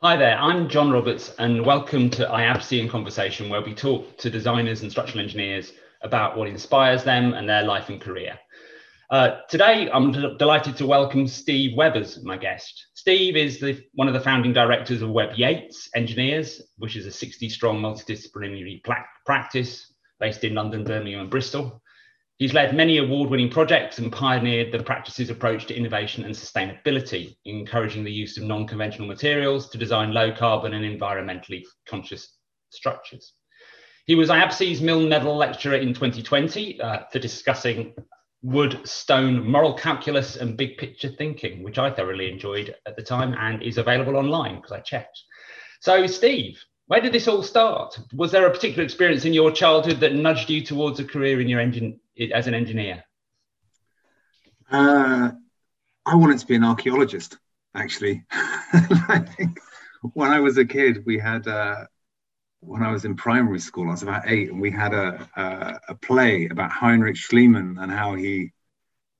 Hi there, I'm John Roberts, and welcome to IABSE in Conversation, where we talk to designers and structural engineers about what inspires them and their life and career. Uh, today, I'm delighted to welcome Steve Webbers, my guest. Steve is the, one of the founding directors of Webb Yates Engineers, which is a 60 strong multidisciplinary practice based in London, Birmingham, and Bristol. He's led many award winning projects and pioneered the practice's approach to innovation and sustainability, encouraging the use of non conventional materials to design low carbon and environmentally conscious structures. He was IABSE's Milne Medal lecturer in 2020 uh, for discussing wood, stone, moral calculus, and big picture thinking, which I thoroughly enjoyed at the time and is available online because I checked. So, Steve, where did this all start? Was there a particular experience in your childhood that nudged you towards a career in your engine as an engineer? Uh, I wanted to be an archaeologist, actually. I think when I was a kid, we had, uh, when I was in primary school, I was about eight, and we had a, a, a play about Heinrich Schliemann and how he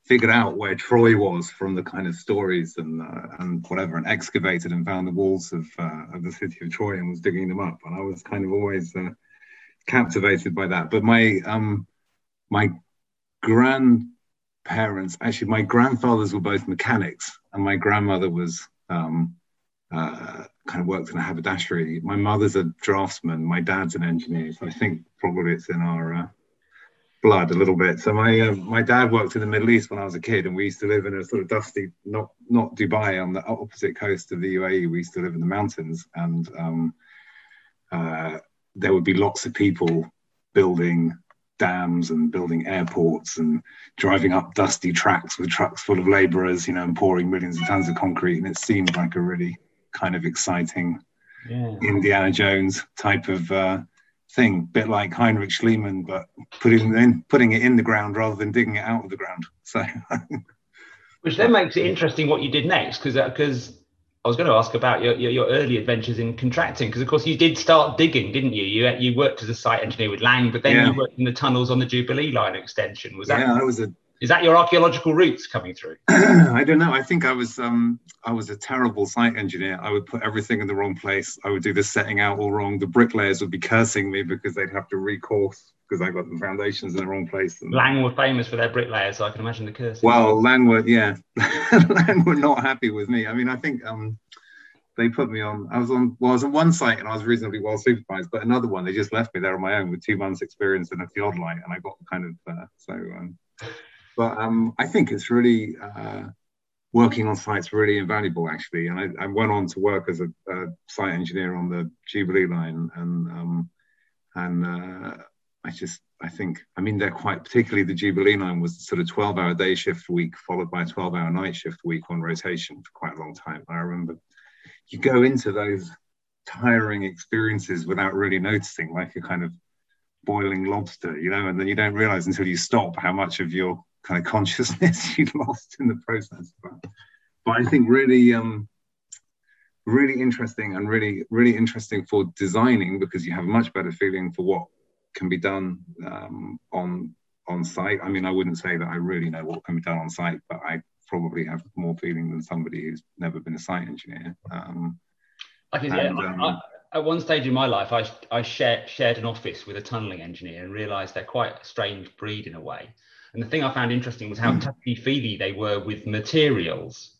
figured out where Troy was from the kind of stories and uh, and whatever, and excavated and found the walls of uh, of the city of Troy and was digging them up. And I was kind of always uh, captivated by that. But my um, my grandparents, actually, my grandfathers were both mechanics, and my grandmother was um, uh, kind of worked in a haberdashery. My mother's a draftsman, my dad's an engineer, so I think probably it's in our uh, blood a little bit. So my uh, my dad worked in the Middle East when I was a kid, and we used to live in a sort of dusty, not not Dubai, on the opposite coast of the UAE. We used to live in the mountains, and um, uh, there would be lots of people building dams and building airports and driving up dusty tracks with trucks full of laborers, you know, and pouring millions of tons of concrete. And it seemed like a really kind of exciting yeah. Indiana Jones type of uh, thing, bit like Heinrich Schliemann, but putting in putting it in the ground rather than digging it out of the ground. So, which then makes it interesting what you did next, because because I was going to ask about your, your, your early adventures in contracting because, of course, you did start digging, didn't you? You you worked as a site engineer with Laing, but then yeah. you worked in the tunnels on the Jubilee Line extension. Was that? Yeah, I was a. Is that your archaeological roots coming through? I don't know. I think I was um I was a terrible site engineer. I would put everything in the wrong place. I would do the setting out all wrong. The bricklayers would be cursing me because they'd have to recourse because I got the foundations in the wrong place. And, Laing were famous for their bricklayers, so I can imagine the curse. Well, Laing were, yeah, Laing were not happy with me. I mean, I think um, they put me on. I was on, well, I was on one site and I was reasonably well supervised, but another one they just left me there on my own with two months' experience in a theodolite, and I got kind of uh, so. Um, but um, I think it's really uh, working on sites really invaluable actually, and I, I went on to work as a, a, site engineer on the Jubilee line, and um, and uh, I just I think I mean they're quite particularly the Jubilee line was sort of 12 hour day shift week followed by a 12 hour night shift week on rotation for quite a long time. I remember you go into those tiring experiences without really noticing, like a kind of boiling lobster, you know, and then you don't realize until you stop how much of your kind of consciousness you lost in the process. But, but I think really, um, really interesting and really, really interesting for designing because you have a much better feeling for what can be done um, on on site. I mean, I wouldn't say that I really know what can be done on site, but I probably have more feeling than somebody who's never been a site engineer. Um, I can, and, yeah, um, I, at one stage in my life, I, I shared, shared an office with a tunneling engineer and realized they're quite a strange breed in a way. And the thing I found interesting was how mm. touchy feely they were with materials.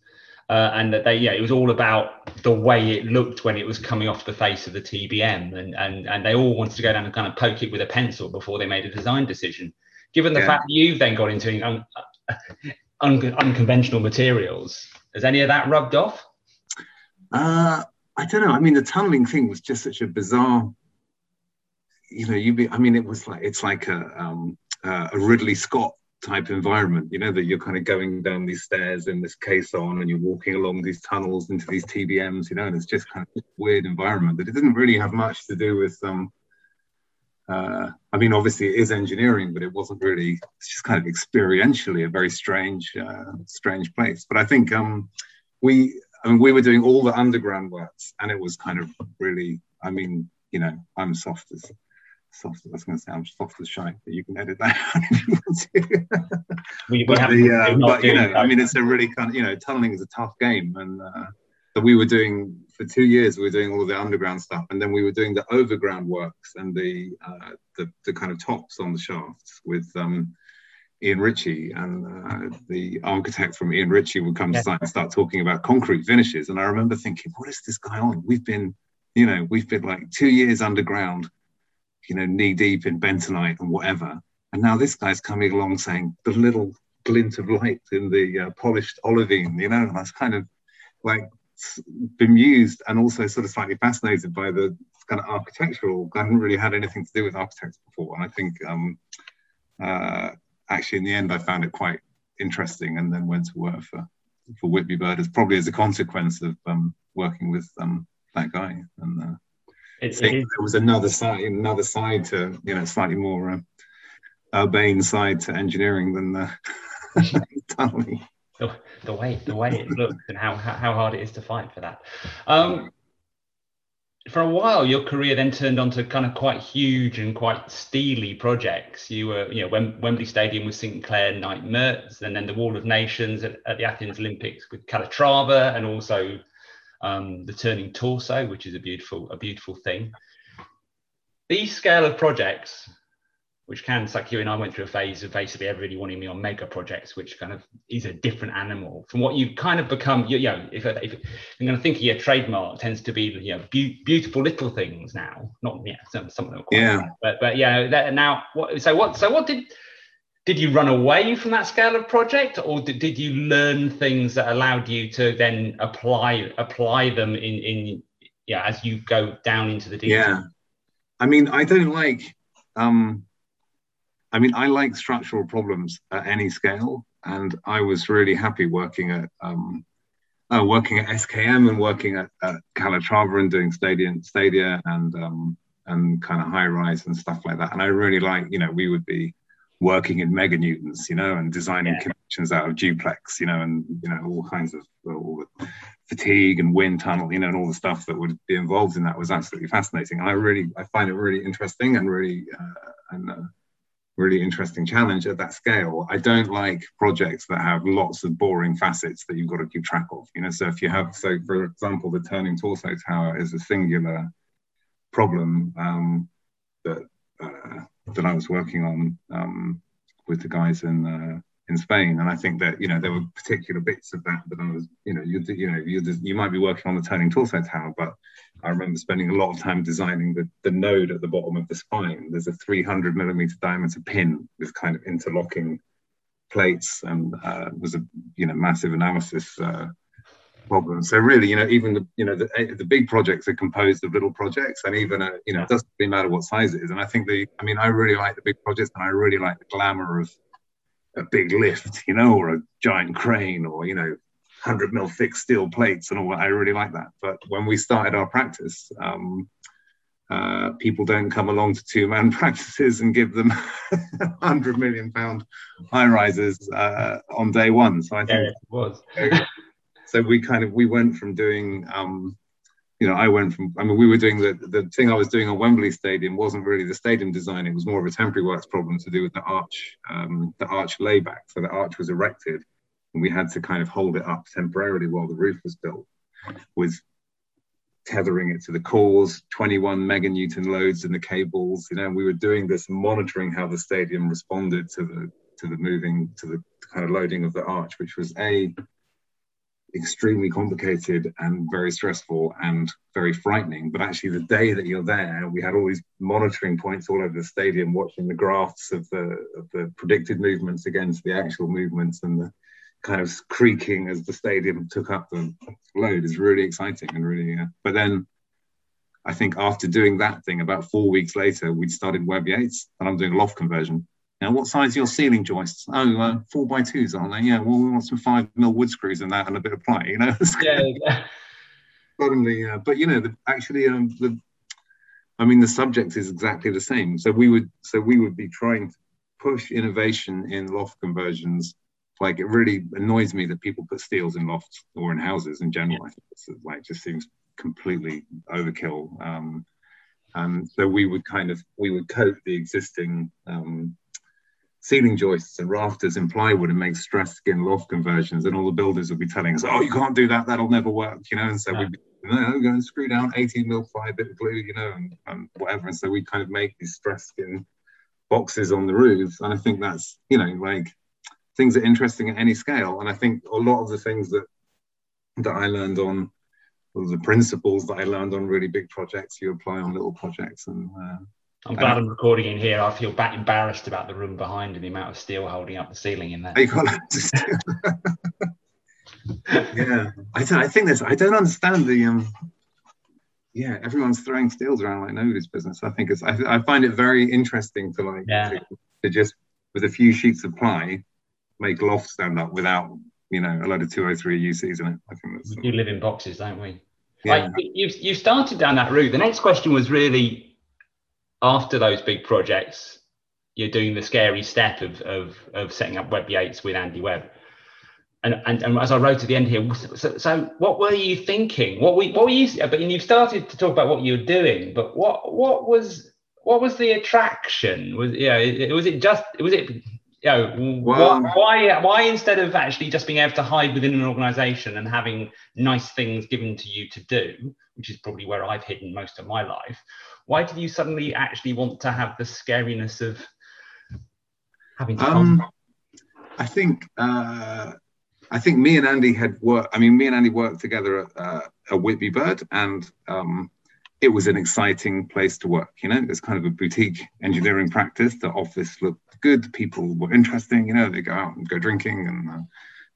Uh, and that they, yeah, it was all about the way it looked when it was coming off the face of the TBM, and and and they all wanted to go down and kind of poke it with a pencil before they made a design decision. Given the yeah. fact that you've then got into um, un- unconventional materials. Has any of that rubbed off? Uh, I don't know. I mean, the tunneling thing was just such a bizarre. You know, you be. I mean, it was like it's like a um, uh, a Ridley Scott type environment. You know that you're kind of going down these stairs in this caisson, and you're walking along these tunnels into these TBMs. You know, and it's just kind of weird environment that it didn't really have much to do with um, uh, I mean, obviously it is engineering, but it wasn't really. It's just kind of experientially a very strange, uh, strange place. But I think um, we, I mean, we were doing all the underground works, and it was kind of really. I mean, you know, I'm soft as soft. I was going to say I'm soft as shite, but you can edit that if you want to. we, we but, the, uh, but you know, I mean, it's a really kind of you know, tunneling is a tough game, and uh, so we were doing for two years we were doing all the underground stuff and then we were doing the overground works and the uh, the, the kind of tops on the shafts with um, Ian Ritchie and uh, the architect from Ian Ritchie would come yeah. to site and start talking about concrete finishes and I remember thinking what is this guy on we've been you know we've been like two years underground you know knee deep in bentonite and whatever and now this guy's coming along saying the little glint of light in the uh, polished olivine you know and that's kind of like bemused and also sort of slightly fascinated by the kind of architectural. I hadn't really had anything to do with architects before, and I think um, uh, actually in the end I found it quite interesting, and then went to work for for Whitby Bird as probably as a consequence of um, working with um, that guy. And uh, it, it there was another side, another side to you know slightly more uh, urbane side to engineering than uh, tunneling the, the way the way it looks and how, how hard it is to fight for that. Um, for a while, your career then turned on to kind of quite huge and quite steely projects. You were, you know, Wem- Wembley Stadium with Sinclair Knight Merz, and then the Wall of Nations at, at the Athens Olympics with Calatrava, and also um, the Turning Torso, which is a beautiful, a beautiful thing. These scale of projects which can suck you in. I went through a phase of basically everybody wanting me on mega projects, which kind of is a different animal from what you've kind of become. You, you know, if, if I'm going to think of your trademark tends to be you know be- beautiful little things now, not yeah some some of them. yeah, but but yeah, that, now what? So what? So what did did you run away from that scale of project, or did, did you learn things that allowed you to then apply apply them in in yeah as you go down into the detail? Yeah, I mean, I don't like. um I mean, I like structural problems at any scale, and I was really happy working at um, uh, working at SKM and working at, at Calatrava and doing stadium stadia and um, and kind of high rise and stuff like that. And I really like, you know, we would be working in mega newtons, you know, and designing yeah. connections out of duplex, you know, and you know all kinds of all the fatigue and wind tunnel, you know, and all the stuff that would be involved in that was absolutely fascinating. And I really, I find it really interesting and really uh, and uh, really interesting challenge at that scale. I don't like projects that have lots of boring facets that you've got to keep track of. You know, so if you have, so for example, the turning torso tower is a singular problem um, that uh, that I was working on um, with the guys in uh, in Spain. And I think that you know there were particular bits of that that I was you know you you know you you might be working on the turning torso tower, but I remember spending a lot of time designing the the node at the bottom of the spine. There's a 300 millimeter diameter pin with kind of interlocking plates, and uh, was a you know massive analysis. Uh, problem. So really, you know, even the you know the, the big projects are composed of little projects, and even a, you know, it doesn't really matter what size it is. And I think the, I mean, I really like the big projects, and I really like the glamour of a big lift, you know, or a giant crane, or you know, hundred mil thick steel plates and all that. I really like that. But when we started our practice, um, uh, people don't come along to two man practices and give them hundred million pound high rises uh, on day one. So I think yeah, it was. So we kind of we went from doing um, you know, I went from, I mean, we were doing the, the thing I was doing on Wembley Stadium wasn't really the stadium design. It was more of a temporary works problem to do with the arch, um, the arch layback. So the arch was erected and we had to kind of hold it up temporarily while the roof was built with tethering it to the cores, 21 meganewton loads in the cables. You know, we were doing this monitoring how the stadium responded to the, to the moving, to the kind of loading of the arch, which was a, extremely complicated and very stressful and very frightening. But actually, the day that you're there, we had all these monitoring points all over the stadium, watching the graphs of the of the predicted movements against the actual movements and the kind of creaking as the stadium took up the load is really exciting and really. Uh, but then. I think after doing that thing, about four weeks later, we started Webb Yates, and I'm doing a loft conversion. Now, what size are your ceiling joists? Oh, uh, four by twos, aren't they? Yeah, well, we want some five mil wood screws and that and a bit of ply, you know? yeah, yeah. Suddenly, uh, but you know, the, actually, um, the, I mean, the subject is exactly the same. So we would, so we would be trying to push innovation in loft conversions. Like it really annoys me that people put steels in lofts or in houses in general. Yeah. I think it's like just seems completely overkill. Um, and so we would kind of we would coat the existing um, ceiling joists and rafters in plywood and make stress skin loft conversions, and all the builders would be telling us, "Oh, you can't do that; that'll never work," you know. And so we'd be, no, go and screw down 18 mil bit glue, you know, and, and whatever. And so we kind of make these stress skin boxes on the roofs, and I think that's you know like things are interesting at any scale. And I think a lot of the things that that I learned on the principles that I learned on really big projects, you apply on little projects. And uh, I'm glad I'm recording in here. I feel back embarrassed about the room behind and the amount of steel holding up the ceiling in there. yeah, I, th- I think there's. I don't understand the um. Yeah, everyone's throwing steels around like nobody's business. I think it's. I, I find it very interesting to like yeah. to, to just with a few sheets of ply make loft stand up without you know a load of 203 UCs in it. I think that's. We do live in boxes, don't we? Yeah. Like, you you started down that route. The next question was really after those big projects, you're doing the scary step of of, of setting up Webb Yates with Andy Webb. And, and, and as I wrote at the end here, so, so what were you thinking? What we what were you? But you've started to talk about what you're doing. But what what was what was the attraction? Was yeah? Was it just was it you know, why why instead of actually just being able to hide within an organization and having nice things given to you to do, which is probably where I've hidden most of my life, why did you suddenly actually want to have the scariness of having to Um, I think uh, I think me and Andy had worked. I mean, me and Andy worked together at, uh, at Whitby Bird, and um, it was an exciting place to work. You know, it's kind of a boutique engineering practice. The office looked good. People were interesting. You know, they go out and go drinking, and uh,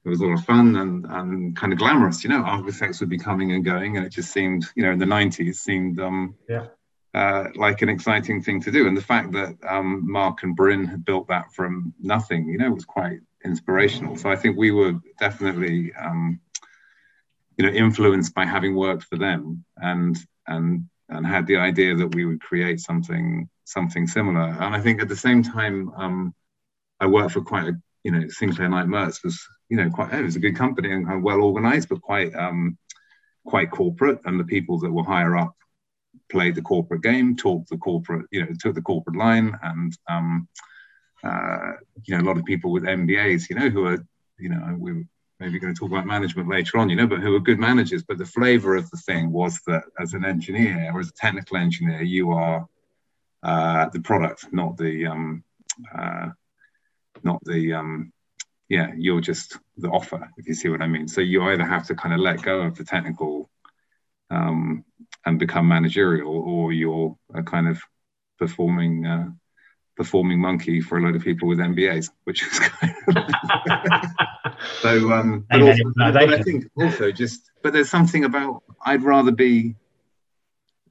it was a lot of fun and and kind of glamorous. You know, architects would be coming and going, and it just seemed, you know, in the '90s seemed. Um, Yeah. uh, like an exciting thing to do. And the fact that um, Mark and Bryn had built that from nothing, you know, was quite inspirational. So I think we were definitely, um, you know, influenced by having worked for them and and and had the idea that we would create something something similar. And I think at the same time, um, I worked for quite a, you know, Sinclair Knight Merz was, you know, quite it was a good company and well organized, but quite um, quite corporate. And the people that were higher up played the corporate game, talked the corporate, you know, took the corporate line, and um, uh, you know, a lot of people with MBAs, you know, who are, you know, we maybe going to talk about management later on, you know, but who are good managers. But the flavor of the thing was that as an engineer or as a technical engineer, you are uh, the product, not the, um, uh, not the, um, yeah, you're just the offer, if you see what I mean. So you either have to kind of let go of the technical um, and become managerial, or you're a kind of performing uh, performing monkey for a lot of people with MBAs, which is kind of so. Um, but, also, but I think also just, but there's something about I'd rather be.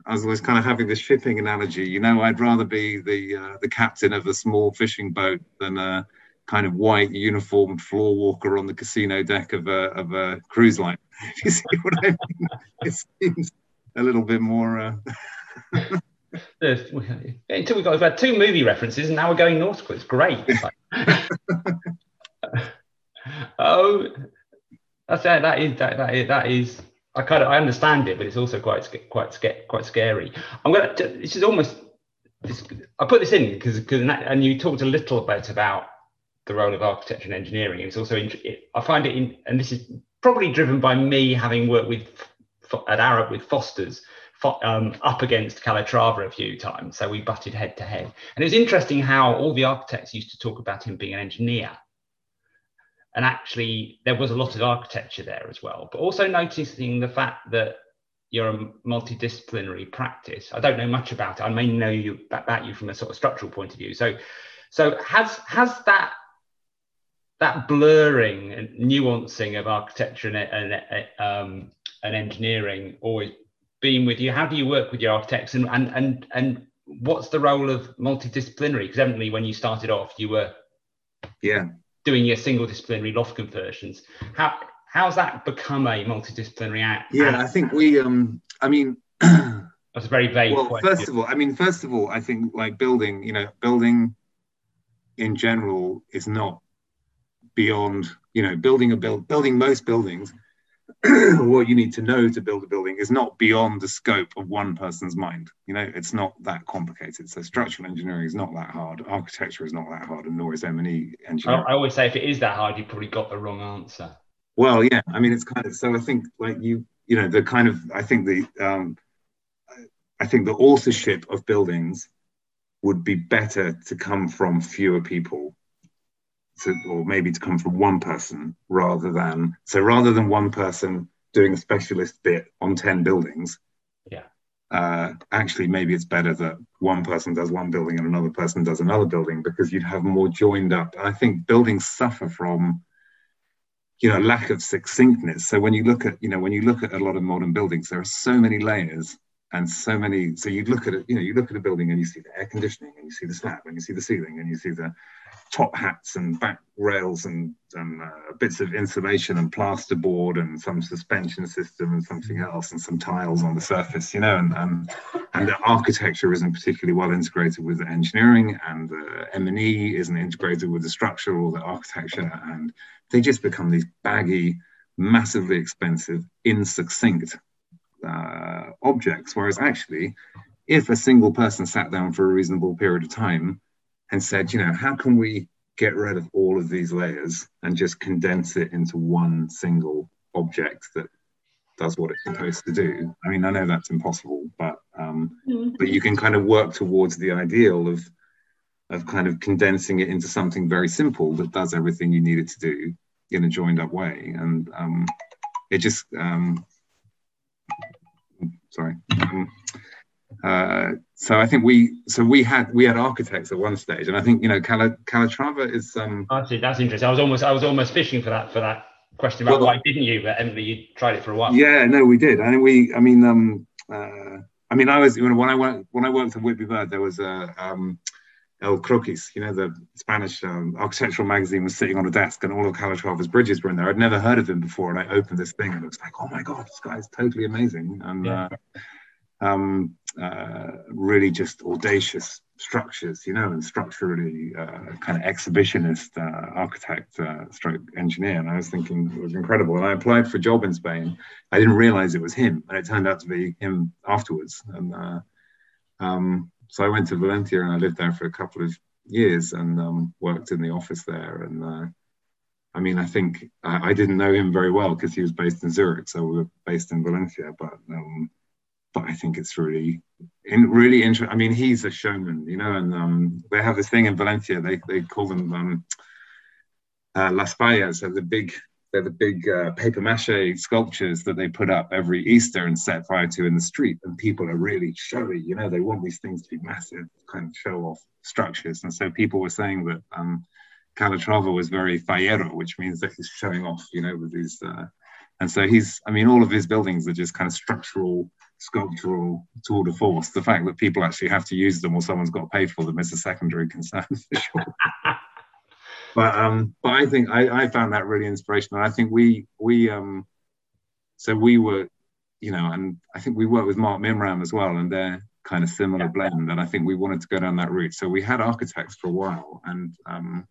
I was always kind of having this shipping analogy, you know. I'd rather be the uh, the captain of a small fishing boat than a kind of white uniformed floor walker on the casino deck of a of a cruise line. If you see what I mean, it seems a little bit more. Uh, until we've got we've had two movie references and now we're going nautical. It's great. Oh, that's that. That is that. That is, that is. I kind of I understand it, but it's also quite quite quite scary. I'm gonna. This is almost. This, I put this in because and you talked a little bit about the role of architecture and engineering. It's also I find it in, and this is probably driven by me having worked with at Arup with Foster's um, up against Calatrava a few times, so we butted head to head. And it was interesting how all the architects used to talk about him being an engineer, and actually there was a lot of architecture there as well. But also noticing the fact that you're a multidisciplinary practice. I don't know much about it. I may know you about you from a sort of structural point of view. So, so has has that that blurring and nuancing of architecture and, and um, and engineering always been with you? How do you work with your architects, and and and and what's the role of multidisciplinary? Because evidently, when you started off, you were yeah, doing your single disciplinary loft conversions. How how's that become a multidisciplinary act? yeah. I think we. Um, I mean. That's a very vague well question. first of all i mean first of all i think like building you know building in general is not beyond you know building a build building most buildings what you need to know to build a building is not beyond the scope of one person's mind. You know, it's not that complicated. So structural engineering is not that hard. Architecture is not that hard, and nor is M&E engineering. I always say if it is that hard, you probably got the wrong answer. Well, yeah. I mean, it's kind of so. I think like you, you know, the kind of I think the um, I think the authorship of buildings would be better to come from fewer people to, or maybe to come from one person rather than so rather than one person doing a specialist bit on 10 buildings yeah. uh, actually maybe it's better that one person does one building and another person does another building because you'd have more joined up. And i think buildings suffer from you know lack of succinctness. So when you look at you know when you look at a lot of modern buildings there are so many layers and so many so you look at it you know you look at a building and you see the air conditioning and you see the slab and you see the ceiling and you see the top hats and back rails and, and uh, bits of insulation and plasterboard and some suspension system and something else and some tiles on the surface, you know, and, and, and the architecture isn't particularly well integrated with the engineering and the M&E isn't integrated with the structure or the architecture and they just become these baggy, massively expensive, insuccinct uh, objects. Whereas actually, if a single person sat down for a reasonable period of time and said, you know, how can we get rid of all of these layers and just condense it into one single object that does what it's supposed to do? I mean, I know that's impossible, but um, mm-hmm. but you can kind of work towards the ideal of of kind of condensing it into something very simple that does everything you need it to do in a joined up way, and um, it just um, sorry. Um, uh, so I think we so we had we had architects at one stage, and I think you know Cala, Calatrava is. Um, that's, that's interesting. I was almost I was almost fishing for that for that question about well, why didn't you? But Emily, you tried it for a while. Yeah, no, we did. I mean, we. I mean, um, uh, I mean, I was you know, when I went when I worked at Whitby Bird, there was a. Um, El Croquis, you know, the Spanish um, architectural magazine was sitting on a desk and all of Calatrava's bridges were in there. I'd never heard of him before. And I opened this thing and it was like, oh my God, this guy's totally amazing. And yeah. uh, um, uh, really just audacious structures, you know, and structurally uh, kind of exhibitionist uh, architect, uh, stroke engineer. And I was thinking it was incredible. And I applied for a job in Spain. I didn't realize it was him, and it turned out to be him afterwards. And uh, um, so I went to Valencia and I lived there for a couple of years and um, worked in the office there. And I mean, I think I, I didn't know him very well because he was based in Zurich, so we were based in Valencia, but um, but I think it's really, in, really interesting. I mean, he's a showman, you know, and um, they have this thing in Valencia. They they call them um, uh, Las Fallas. So the big, they're the big uh, paper mache sculptures that they put up every Easter and set fire to in the street. And people are really showy, you know. They want these things to be massive, kind of show off structures. And so people were saying that um, Calatrava was very fallero, which means that he's showing off, you know, with these. Uh, and so he's, I mean, all of his buildings are just kind of structural sculptural tour de force. The fact that people actually have to use them or someone's got to pay for them is a secondary concern for sure. but um, but I think I, I found that really inspirational. I think we we um, so we were, you know, and I think we worked with Marc Mimram as well, and they're kind of similar yeah. blend. And I think we wanted to go down that route. So we had architects for a while, and um,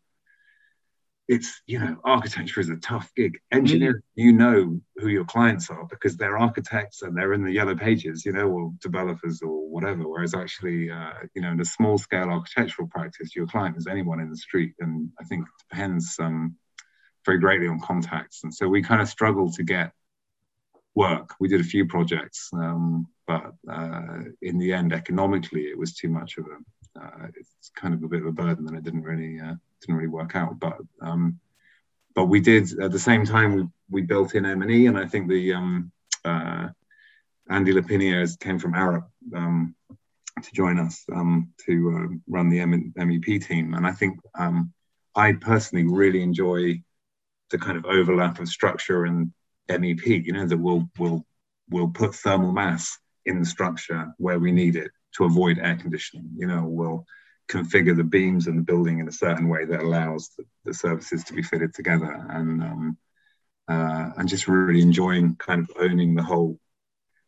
it's you know architecture is a tough gig. Engineering mm. you know who your clients are because they're architects and they're in the yellow pages you know or developers or whatever. Whereas actually uh, you know in a small scale architectural practice your client is anyone in the street. And i think it depends um, very greatly on contacts. And so we kind of struggled to get work. We did a few projects um, but uh, in the end economically it was too much of a uh, it's kind of a bit of a burden and it didn't really uh, didn't really work out. But um, but we did at the same time we we built in M and E, and I think the um, uh, Andy Lapiniers came from Arup um, to join us um, to uh, run the M- MEP team, and I think um, I personally really enjoy the kind of overlap of structure and MEP. You know that we'll we'll we'll put thermal mass in the structure where we need it to avoid air conditioning. You know, we'll configure the beams and the building in a certain way that allows the, the services to be fitted together and um, uh, and just really enjoying kind of owning the whole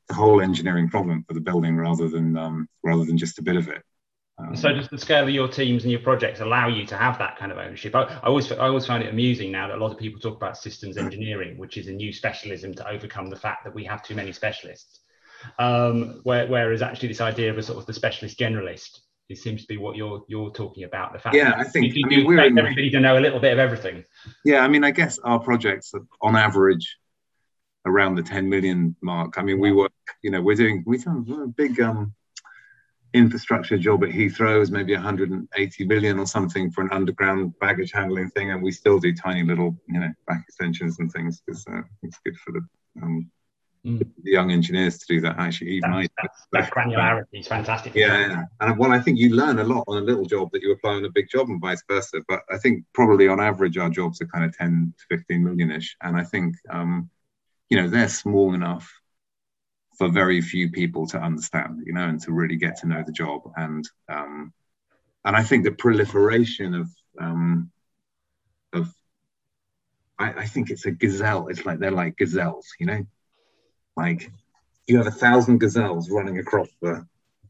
the whole engineering problem for the building rather than um, rather than just a bit of it Um, so does the scale of your teams and your projects allow you to have that kind of ownership? I, I, always I always find it amusing now that a lot of people talk about systems engineering, which is a new specialism to overcome the fact that we have too many specialists. Um, where, whereas actually this idea of a sort of the specialist generalist it seems to be what you're you're talking about. The fact yeah, I think you, I mean, everybody to know a little bit of everything. Yeah, I mean, I guess our projects are on average around the 10 million mark. I mean, we work, you know, we're doing we done a big um infrastructure job at Heathrow is maybe 180 million or something for an underground baggage handling thing, and we still do tiny little, you know, back extensions and things because uh, it's good for the um, mm. the young engineers to do that. Actually, even that's, I, that's, that granularity is fantastic. Yeah, yeah, and well, I think you learn a lot on a little job that you apply on a big job, and vice versa. But I think probably on average, our jobs are kind of 10 to 15 million ish, and I think um, you know they're small enough for very few people to understand, you know, and to really get to know the job. And um, and I think the proliferation of um, of I, I think it's a gazelle. It's like they're like gazelles, you know, like you have a thousand gazelles running across the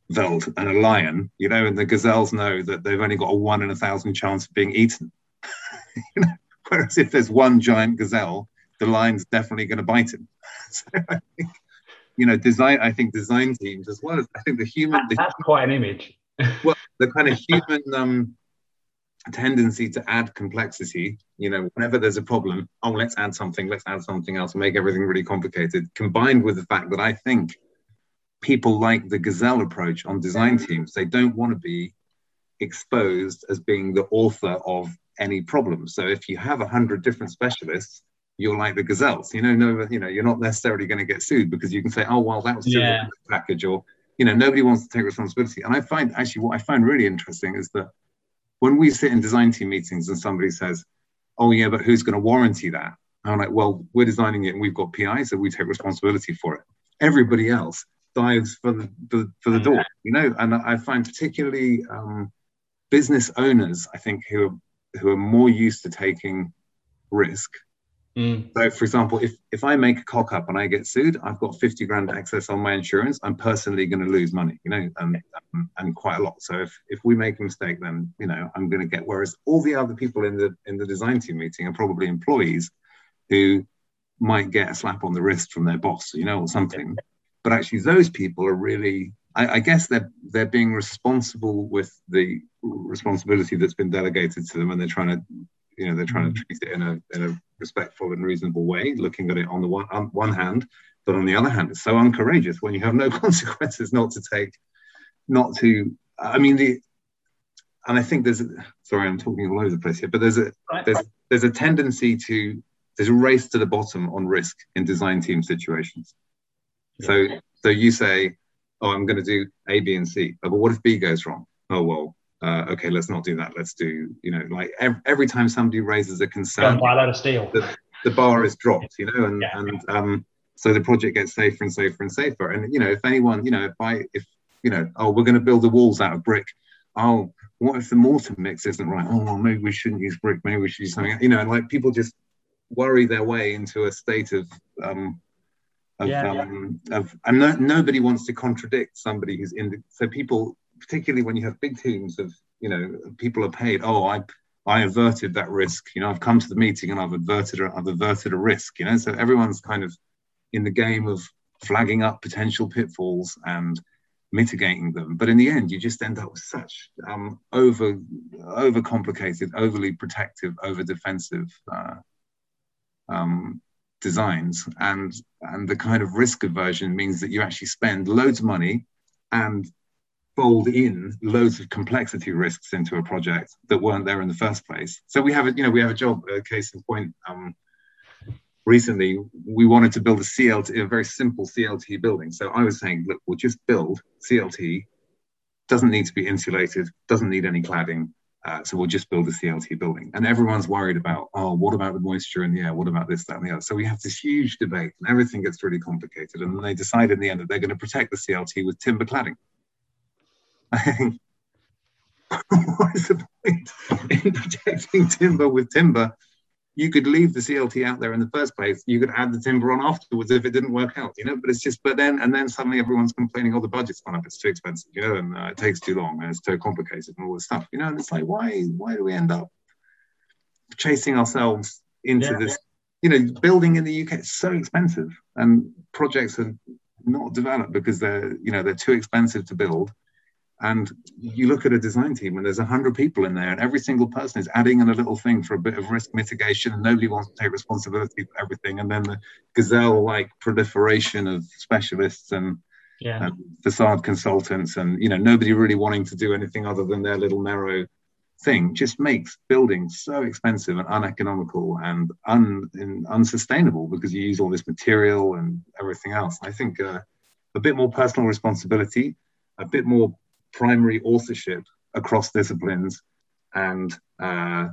veld and a lion, you know, and the gazelles know that they've only got a one in a thousand chance of being eaten. you know? Whereas if there's one giant gazelle, the lion's definitely going to bite him. so I think you know, design. I think design teams as well as I think the human. That, that's the, quite an image. well, the kind of human um, tendency to add complexity. You know, whenever there's a problem, oh, let's add something. Let's add something else. Make everything really complicated. Combined with the fact that I think people like the gazelle approach on design mm. teams. They don't want to be exposed as being the author of any problem. So if you have a hundred different specialists you're like the gazelles. You know, no, you know, you're not necessarily going to get sued because you can say, oh well, that was yeah. a package, or you know, nobody wants to take responsibility. And I find actually what I find really interesting is that when we sit in design team meetings and somebody says, oh yeah, but who's going to warranty that? I'm like, well, we're designing it and we've got PI, so we take responsibility for it. Everybody else dives for the, the for the door, you know. And I find particularly um, business owners, I think, who are who are more used to taking risk Mm. So, for example, if, if I make a cock up and I get sued, I've got 50 grand excess on my insurance. I'm personally going to lose money, you know, and, um, and quite a lot. So if, if we make a mistake, then, you know, I'm going to get, whereas all the other people in the, in the design team meeting are probably employees who might get a slap on the wrist from their boss, you know, or something. But actually those people are really, I, I guess they're, they're being responsible with the responsibility that's been delegated to them and they're trying to you know they're trying to mm. treat it in a in a respectful and reasonable way, looking at it on the one on one hand, but on the other hand, it's so uncourageous when you have no consequences not to take, not to. I mean the, and I think there's. A, sorry, I'm talking all over the place here, but there's a there's there's a tendency to there's a race to the bottom on risk in design team situations. Yeah. So so you say, oh, I'm going to do A, B, and C, oh, but what if B goes wrong? Oh well, uh, okay, let's not do that. Let's do, you know, like every, every time somebody raises a concern, buy a lot of steel. The, the, bar is dropped, you know, and yeah. and um, so the project gets safer and safer and safer. And you know, if anyone, you know, if I, if you know, oh, we're going to build the walls out of brick. Oh, what if the mortar mix isn't right? Oh, well, maybe we shouldn't use brick. Maybe we should use something. You know, and like people just worry their way into a state of um, of, yeah, um, yeah. of and no, nobody wants to contradict somebody who's in the, so people particularly when you have big teams of you know people are paid oh i i averted that risk you know i've come to the meeting and i've averted a, i've averted a risk you know? So everyone's kind of in the game of flagging up potential pitfalls and mitigating them. But in the end you just end up with such um, over over complicated overly protective over defensive uh, um, designs. And and the kind of risk aversion means that you actually spend loads of money and fold in loads of complexity risks into a project that weren't there in the first place. So we have a, you know, we have a job, a case in point. Um, recently, we wanted to build a CLT, a very simple CLT building. So I was saying, look, we'll just build CLT. Doesn't need to be insulated. Doesn't need any cladding. Uh, so we'll just build a CLT building. And everyone's worried about, oh, what about the moisture in the air? What about this, that, and the other? So we have this huge debate, and everything gets really complicated. And they decide in the end that they're going to protect the CLT with timber cladding. I think what is the point in protecting timber with timber you could leave the CLT out there in the first place. You could add the timber on afterwards if it didn't work out, you know. But it's just, but then and then suddenly everyone's complaining, oh, the budget's gone up, it's too expensive, you know, and uh, it takes too long and it's too complicated and all this stuff, you know. And it's like, why, why do we end up chasing ourselves into yeah. this? You know, building in the UK is so expensive, and projects are not developed because they're, you know, they're too expensive to build and you look at a design team and there's 100 people in there and every single person is adding in a little thing for a bit of risk mitigation and nobody wants to take responsibility for everything and then the gazelle like proliferation of specialists and, yeah. and facade consultants and you know nobody really wanting to do anything other than their little narrow thing just makes building so expensive and uneconomical and un, and unsustainable because you use all this material and everything else i think uh, a bit more personal responsibility a bit more primary authorship across disciplines and uh,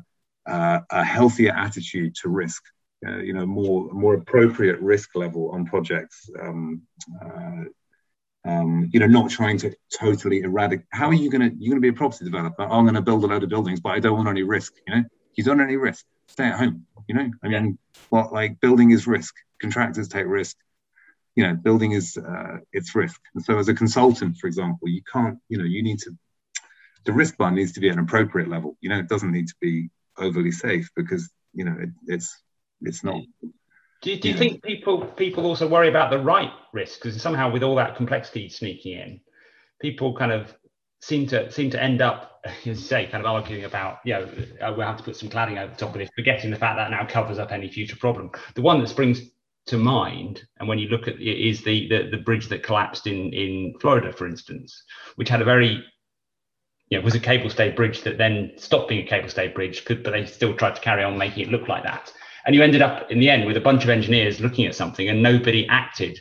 uh, a healthier attitude to risk. Uh, you know, more more appropriate risk level on projects. Um, uh, um, you know, not trying to totally eradicate. How are you going to you're going to be a property developer? Oh, I'm going to build a load of buildings, but I don't want any risk. You know, you don't want any risk. Stay at home. You know, I mean, what like building is risk. Contractors take risk you know, building is uh, its risk. And so, as a consultant, for example, you can't, you know, you need to, the risk bar needs to be at an appropriate level. You know, it doesn't need to be overly safe because you know it, it's it's not. Do you, do you, you think know. people people also worry about the right risk because somehow with all that complexity sneaking in, people kind of seem to seem to end up, as you say, kind of arguing about, you know, uh, we'll have to put some cladding over the top of this, forgetting the fact that now covers up any future problem. The one that springs to mind, and when you look at it, is the, the, the bridge that collapsed in in Florida, for instance, which had a very you know, was a cable stay bridge that then stopped being a cable stay bridge, could, but they still tried to carry on making it look like that. And you ended up in the end with a bunch of engineers looking at something and nobody acted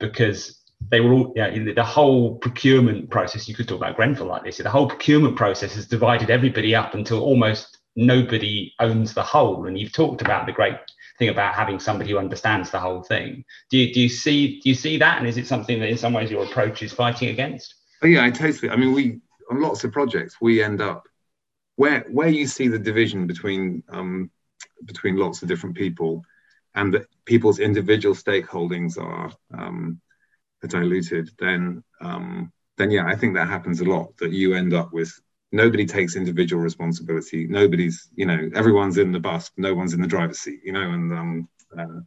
because they were all, you know, the whole procurement process, you could talk about Grenfell like this, the whole procurement process has divided everybody up until almost nobody owns the whole. And you've talked about the great thing about having somebody who understands the whole thing. Do you, do you see do you see that, and is it something that in some ways your approach is fighting against? Oh, yeah, I totally. I mean, we on lots of projects we end up where where you see the division between um, between lots of different people, and that people's individual stakeholdings are um, diluted. Then um, then yeah, I think that happens a lot. That you end up with nobody takes individual responsibility. Nobody's, you know, everyone's in the bus, no one's in the driver's seat, you know, and um, uh,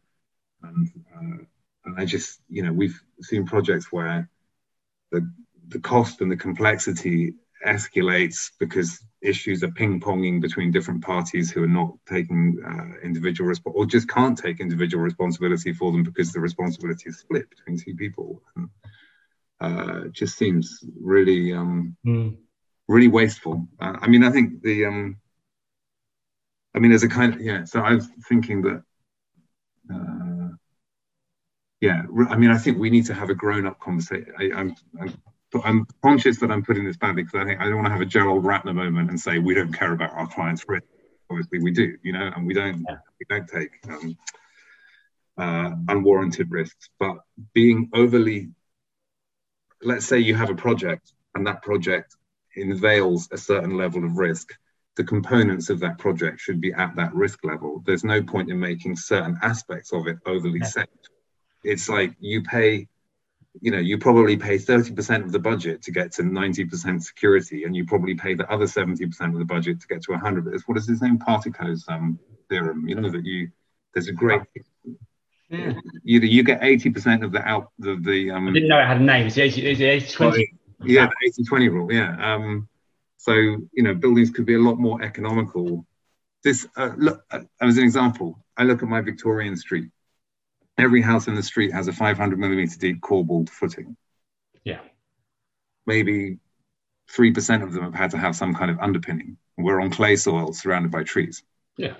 and, uh, and I just, you know, we've seen projects where the the cost and the complexity escalates because issues are ping ponging between different parties who are not taking uh, individual resp- or just can't take individual responsibility for them because the responsibility is split between two people. And, uh, it just seems really um, mm really wasteful. Uh, I mean, I think the, um, I mean, as a kind of, yeah, so I was thinking that, uh, yeah, I mean, I think we need to have a grown up conversation. I, I'm, I'm, I'm conscious that I'm putting this badly because I think I don't want to have a Gerald Ratner moment and say we don't care about our clients' risk. Obviously, we do, you know, and we don't we don't take um, uh, unwarranted risks. But being overly, let's say you have a project and that project unveils a certain level of risk, the components of that project should be at that risk level. There's no point in making certain aspects of it overly safe. It's like you pay, you know, you probably pay 30% of the budget to get to 90% security, and you probably pay the other 70% of the budget to get to 100. It's what is his name? Particos um, theorem. You know that you there's a great yeah. Either you get 80% of the out the, the um, I didn't know it had a name. It's the 80, it's the 80 20 yeah, the 80 20 rule. Yeah. Um, so, you know, buildings could be a lot more economical. This, uh, look, uh, as an example, I look at my Victorian street. Every house in the street has a 500 millimeter deep corbelled footing. Yeah. Maybe 3% of them have had to have some kind of underpinning. We're on clay soil surrounded by trees. Yeah.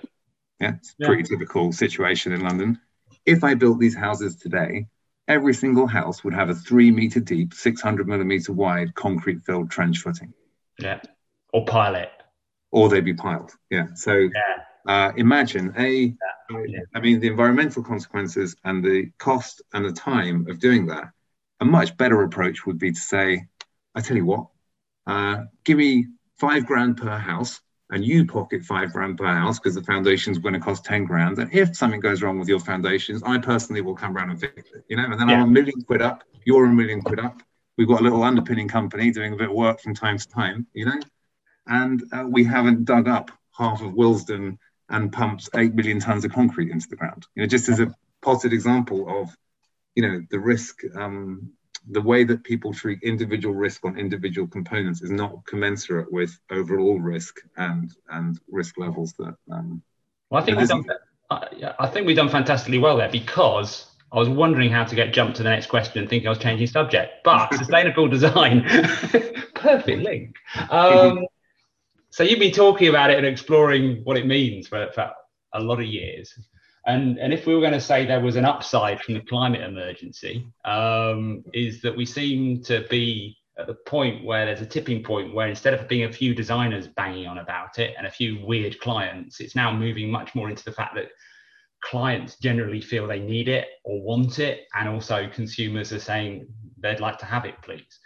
Yeah. It's yeah. pretty typical situation in London. If I built these houses today, every single house would have a three meter deep, 600 millimeter wide concrete filled trench footing. Yeah. Or pile it. Or they'd be piled. Yeah. So yeah. Uh, imagine a, yeah. I mean, the environmental consequences and the cost and the time of doing that. A much better approach would be to say, I tell you what, uh, give me five grand per house and you pocket five grand per house because the foundation's going to cost 10 grand. And if something goes wrong with your foundations, I personally will come around and fix it, you know, and then yeah. I'm a million quid up, you're a million quid up. We've got a little underpinning company doing a bit of work from time to time, you know, and uh, we haven't dug up half of Willesden and pumped 8 million tons of concrete into the ground. You know, just as a positive example of, you know, the risk um, the way that people treat individual risk on individual components is not commensurate with overall risk and and risk levels that. Um, well, I think we've done. I think we've done fantastically well there because I was wondering how to get jumped to the next question and thinking I was changing subject, but sustainable design, perfect link. Um, so you've been talking about it and exploring what it means for, for a lot of years. And, and if we were going to say there was an upside from the climate emergency, um, is that we seem to be at the point where there's a tipping point where instead of being a few designers banging on about it and a few weird clients, it's now moving much more into the fact that clients generally feel they need it or want it, and also consumers are saying they'd like to have it, please.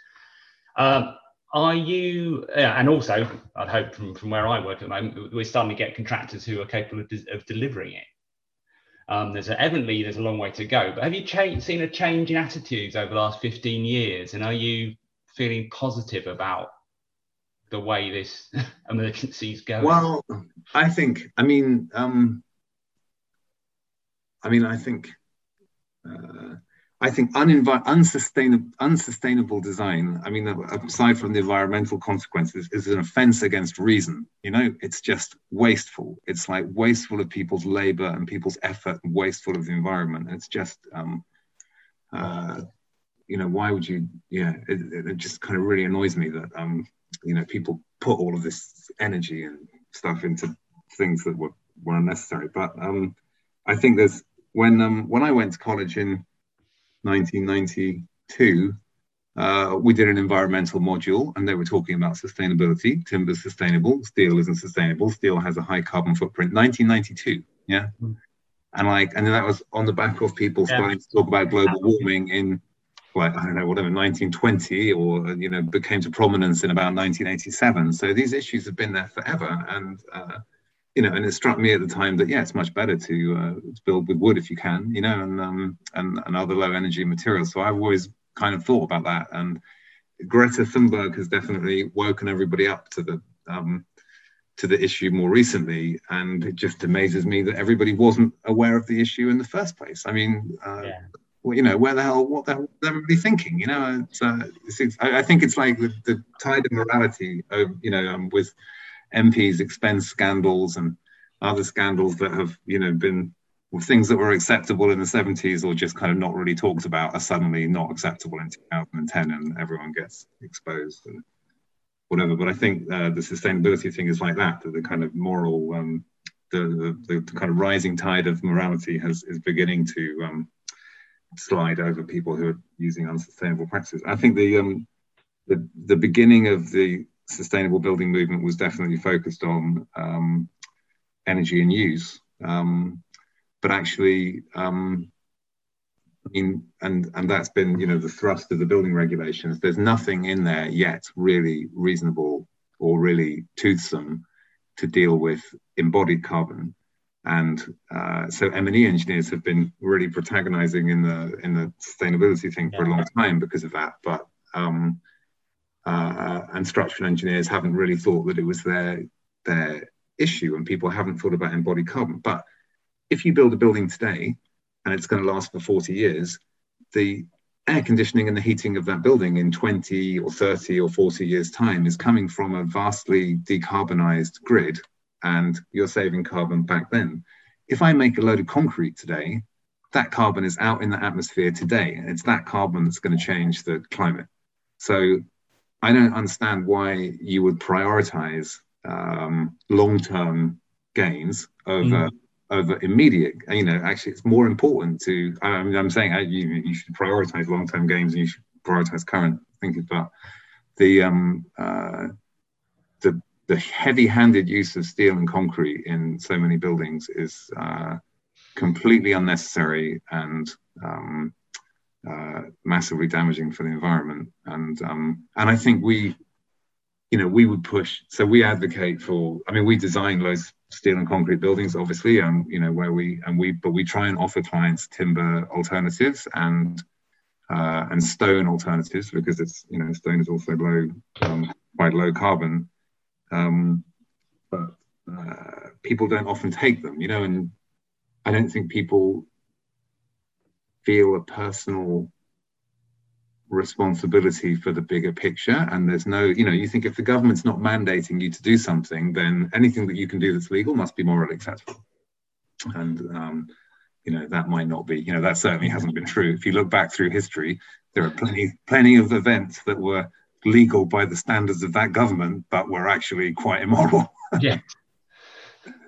Um, are you, and also, I'd hope from, from where I work at the moment, we're starting to get contractors who are capable of, de- of delivering it. Um, there's a, evidently there's a long way to go. But have you cha- seen a change in attitudes over the last 15 years? And are you feeling positive about the way this emergency is going? Well, I think, I mean, um, I mean, I think uh, I think unsustainable, unsustainable design, I mean, aside from the environmental consequences, is an offense against reason. You know, it's just wasteful. It's like wasteful of people's labor and people's effort and wasteful of the environment. It's just, um, uh, you know, why would you, yeah, it, it, just kind of really annoys me that, um, you know, people put all of this energy and stuff into things that were, were unnecessary. But um, I think there's, when, um, when I went to college in, 1992, uh, we did an environmental module and they were talking about sustainability. Timber's sustainable, steel isn't sustainable. Steel has a high carbon footprint. 1992, yeah. Mm. And like, and that was on the back of people yeah. starting to talk about global warming in, like, I don't know, whatever, 1920 or, you know, became to prominence in about 1987. So these issues have been there forever. And, uh, you know, and it struck me at the time that yeah, it's much better to, uh, to build with wood if you can, you know, and um, and, and other low energy materials. So I've always kind of thought about that, and Greta Thunberg has definitely woken everybody up to the um, to the issue more recently, and it just amazes me that everybody wasn't aware of the issue in the first place. I mean, uh, yeah. well, you know, where the hell, what the hell they're thinking? You know, it's, uh, it's, it's, I, I, think it's like the, the tide of morality, of, you know, um, with MPs expense scandals and other scandals that have, you know, been things that were acceptable in the 70s or just kind of not really talked about are suddenly not acceptable in 2010 and everyone gets exposed and whatever. But I think uh, the sustainability thing is like that, that the kind of moral, um, the, the, the, kind of rising tide of morality has is beginning to um, slide over people who are using unsustainable practices. I think the um, the, the beginning of the sustainable building movement was definitely focused on um, energy and use. Um, but actually, um, I mean, and and that's been you know the thrust of the building regulations. There's nothing in there yet really reasonable or really toothsome to deal with embodied carbon. And uh, so M&E engineers have been really protagonizing in the in the sustainability thing for a long time because of that. But um, uh, and structural engineers haven't really thought that it was their their issue, and people haven't thought about embodied carbon. But if you build a building today and it's going to last for 40 years, the air conditioning and the heating of that building in 20 or 30 or 40 years' time is coming from a vastly decarbonized grid, and you're saving carbon back then. If I make a load of concrete today, that carbon is out in the atmosphere today, and it's that carbon that's going to change the climate. So I don't understand why you would prioritize um, long-term gains over mm. over immediate. You know, actually, it's more important to. I mean, I'm saying uh, you, you should prioritize long-term gains and you should prioritize current thinking, but the um, uh, the the heavy-handed use of steel and concrete in so many buildings is uh, completely unnecessary and um, uh, massively damaging for the environment. And um, and I think we, you know, we would push. So we advocate for. I mean, we design those steel and concrete buildings, obviously, and you know where we and we, but we try and offer clients timber alternatives and uh, and stone alternatives because it's you know stone is also low, um, quite low carbon. Um, but uh, people don't often take them, you know, and I don't think people feel a personal responsibility for the bigger picture. And there's no you know you think if the government's not mandating you to do something then anything that you can do that's legal must be morally acceptable. And um, you know that might not be you know that certainly hasn't been true. If you look back through history there are plenty plenty of events that were legal by the standards of that government but were actually quite immoral. Yeah.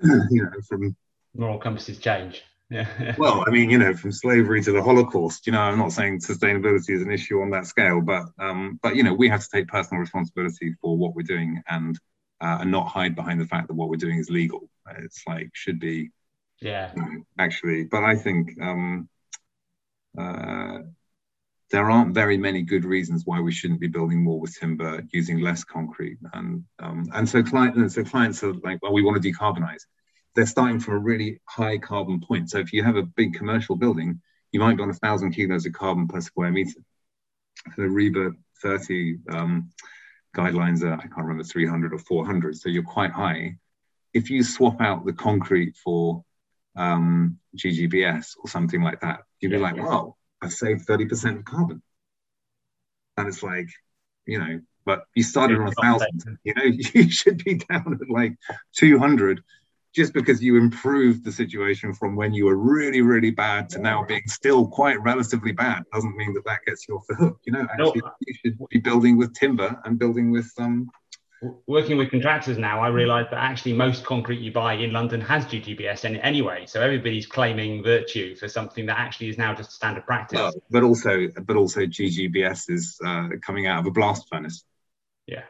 You know from moral compasses change yeah. well, I mean, you know, from slavery to the Holocaust, you know, I'm not saying sustainability is an issue on that scale, but um, but you know, we have to take personal responsibility for what we're doing and uh, and not hide behind the fact that what we're doing is legal. It's like should be, yeah, you know, actually. But I think um, uh, there aren't very many good reasons why we shouldn't be building more with timber, using less concrete, and um, and so clients so clients are like, well, we want to decarbonize they're starting from a really high carbon point. So if you have a big commercial building, you might be on a thousand kilos of carbon per square meter. So the RIBA 30 um, guidelines are, I can't remember, 300 or 400. So you're quite high. If you swap out the concrete for um, GGBS or something like that, you'd be yeah, like, yeah. wow, I've saved 30% of carbon. And it's like, you know, but you started on a thousand, you know, you should be down at like 200 just because you improved the situation from when you were really, really bad to now being still quite relatively bad doesn't mean that that gets you off the hook. You know, actually, no. you should be building with timber and building with um. Working with contractors now, I realise that actually most concrete you buy in London has GGBS in it anyway. So everybody's claiming virtue for something that actually is now just standard practice. Well, but also, but also GGBS is uh, coming out of a blast furnace. Yeah.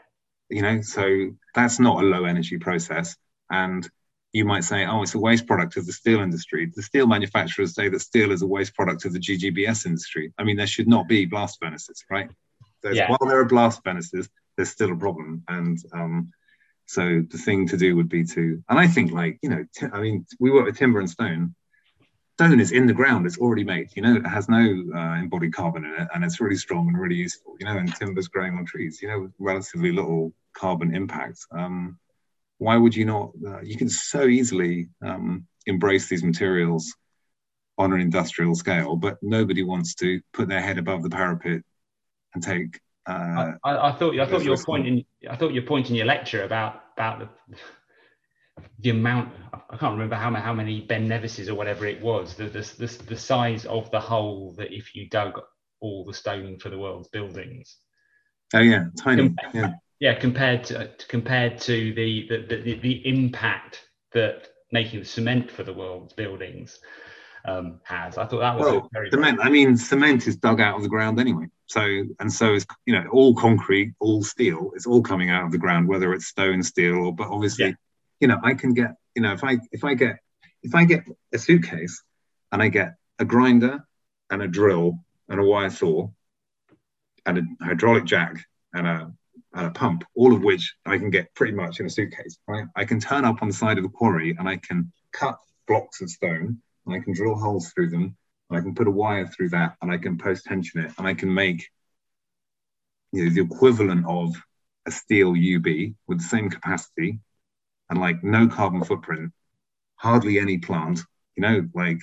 You know, so that's not a low energy process, and you might say, oh, it's a waste product of the steel industry. The steel manufacturers say that steel is a waste product of the GGBS industry. I mean, there should not be blast furnaces, right? Yeah. While there are blast furnaces, there's still a problem. And um, so the thing to do would be to, and I think like, you know, t- I mean, we work with timber and stone. Stone is in the ground, it's already made, you know, it has no uh, embodied carbon in it and it's really strong and really useful, you know, and timber's growing on trees, you know, with relatively little carbon impact. Um, why would you not? Uh, you can so easily um, embrace these materials on an industrial scale, but nobody wants to put their head above the parapet and take. Uh, I, I, thought I thought your point in I thought your point in your lecture about about the the amount I can't remember how how many Ben Nevises or whatever it was the, the the the size of the hole that if you dug all the stone for the world's buildings. Oh yeah, tiny. Yeah yeah compared to compared to the the, the, the impact that making the cement for the world's buildings um, has. I thought that was well, very cement. I mean, cement is dug out of the ground anyway. So and so is you know all concrete, all steel. It's all coming out of the ground, whether it's stone, steel, or but obviously, yeah. you know, I can get you know if I if I get if I get a suitcase and I get a grinder and a drill and a wire saw and a hydraulic jack and a uh, pump, all of which I can get pretty much in a suitcase. Right? I can turn up on the side of the quarry and I can cut blocks of stone and I can drill holes through them and I can put a wire through that and I can post tension it and I can make you know, the equivalent of a steel UB with the same capacity and like no carbon footprint, hardly any plant. You know, like